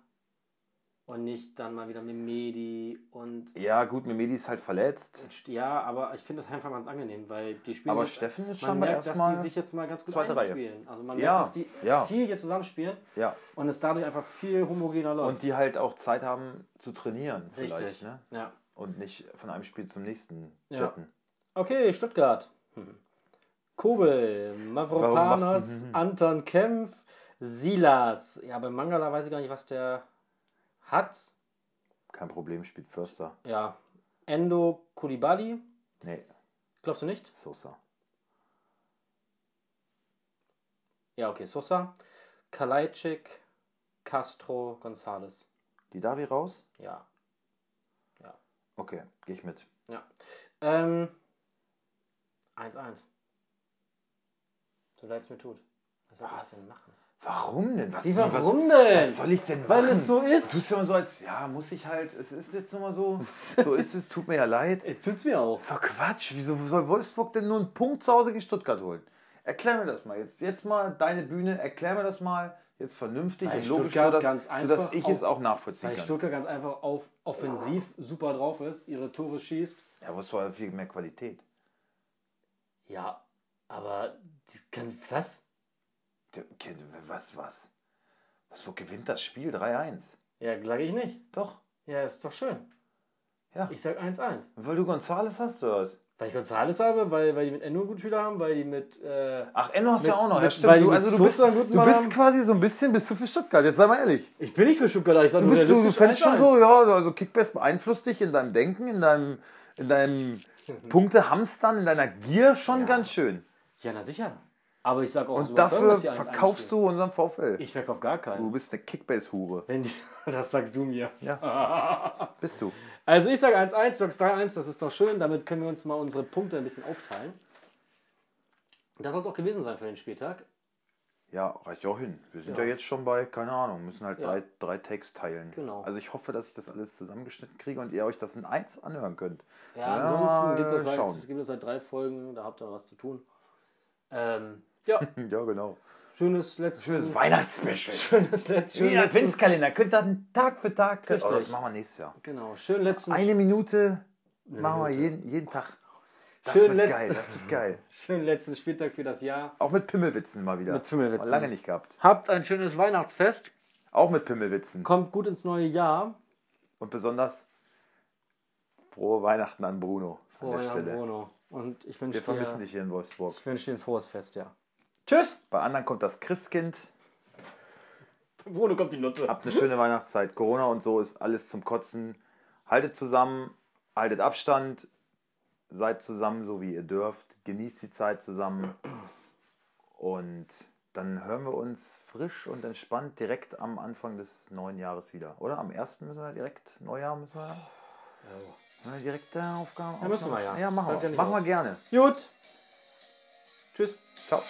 Und nicht dann mal wieder mit Medi und. Ja, gut, Memedi ist halt verletzt. Ja, aber ich finde das einfach ganz angenehm, weil die spielen. Aber jetzt- Steffen ist scheinbar merkt, dass die sich jetzt mal ganz gut zweite Reihe. Also man Ja, merkt, dass die ja. viel hier zusammenspielen Ja. und es dadurch einfach viel homogener läuft. Und die halt auch Zeit haben zu trainieren, vielleicht. Richtig. Ne? Ja. Und nicht von einem Spiel zum nächsten Ja. Okay, Stuttgart. Kobel, Mavropanos. Anton Kempf, Silas. Ja, bei Mangala weiß ich gar nicht, was der hat. Kein Problem, spielt Förster. Ja, Endo Kulibali. Nee, Glaubst du nicht? Sosa. Ja, okay, Sosa. Kalajdzic, Castro, Gonzales. Die Davi raus? Ja. Okay, gehe ich mit. Ja. Ähm, 1-1. So leid es mir tut. Was soll Was? ich denn machen? Warum denn? Was, Wie, was- warum denn? Was soll ich denn Weil machen? es so ist. Du tust ja immer so als, ja, muss ich halt, es ist jetzt nun mal so, so ist es, tut mir ja leid. Äh, Tut's mir auch. Doch Quatsch. Wieso soll Wolfsburg denn nur einen Punkt zu Hause gegen Stuttgart holen? Erklär mir das mal. Jetzt, jetzt mal deine Bühne, erklär mir das mal jetzt vernünftig Weil und logisch, sodass, ganz sodass ich es auch- nachvollziehen Weil kann. Stuttgart ganz einfach auf offensiv super drauf ist, ihre Tore schießt. Ja, Wolfsburg hat viel mehr Qualität. Ja, aber kann, was? Was, was? Wolfsburg gewinnt das Spiel 3-1. Ja, sage ich nicht. Doch. Ja, ist doch schön. Ja. Ich sag 1-1. Weil du Gonzales hast, oder was? Weil ich Gonzales habe, weil, weil die mit Endo einen guten Spieler haben, weil die mit. Äh, Ach, Enno hast du ja auch noch. mit- ja, stimmt. Du, also du bist, du bist quasi so ein bisschen, bist du für Stuttgart. Jetzt sei mal ehrlich. ich bin nicht für Stuttgart, ich sage Du, nur bist, du, du fändest schon 1-1. so, ja, also Kickbase beeinflusst dich in deinem Denken, in deinem, in deinem Punktehamstern, in deiner Gier schon Ja. ganz schön. Ja, na sicher. Aber ich sage auch Und Überzeugung, dafür dass die 1-1 verkaufst du unseren VfL. Ich verkaufe gar Du keinen. bist eine Kickbase-Hure. Das sagst du mir. Ja. Bist du. Also ich sage 1-1, du sagst 3-1, das ist doch schön. Damit können wir uns mal unsere Punkte ein bisschen aufteilen. Das soll es auch gewesen sein für den Spieltag. Ja, reicht ja auch hin. Wir sind Ja. ja, jetzt schon bei, keine Ahnung, müssen halt Ja. drei, drei Takes teilen. Genau. Also ich hoffe, dass ich das alles zusammengeschnitten kriege und ihr euch das in eins anhören könnt. Ja, Ja, ansonsten gibt es, schauen. halt, gibt halt drei Folgen, da habt ihr was zu tun. Ähm, ja, Ja, genau. schönes letztes. Schönes Weihnachtsspecial. Schönes letztes. Wie Schön ein letzten, Adventskalender. Könnt ihr Tag für Tag. Richtig. Oh, das machen wir nächstes Jahr. genau, schön letzten. Eine Minute machen wir Minute. jeden, jeden Tag. Das Schön wird geil, das wird geil. Schönen letzten Spieltag für das Jahr. Auch mit Pimmelwitzen mal wieder. Mit Pimmelwitzen. Mal lange nicht gehabt. Habt ein schönes Weihnachtsfest. Auch mit Pimmelwitzen. Kommt gut ins neue Jahr. Und besonders frohe Weihnachten an Bruno an Frohe der Weihnachten, Stelle. Bruno. Und ich wünsche Wir vermissen dir, dich hier in Wolfsburg. ich wünsche dir ein frohes Fest, ja. Tschüss. Bei anderen kommt das Christkind. Bruno kommt die Nutte. Habt eine schöne Weihnachtszeit. Corona und so ist alles zum Kotzen. Haltet zusammen, haltet Abstand, seid zusammen, so wie ihr dürft. Genießt die Zeit zusammen. Und dann hören wir uns frisch und entspannt direkt am Anfang des neuen Jahres wieder. Oder? Am 1. müssen wir direkt, Neujahr müssen wir. Ja, direkte Aufgaben. Ja, müssen wir ja. Ja, machen ja wir. nicht Machen wir gerne. Gut. Tschüss. Ciao.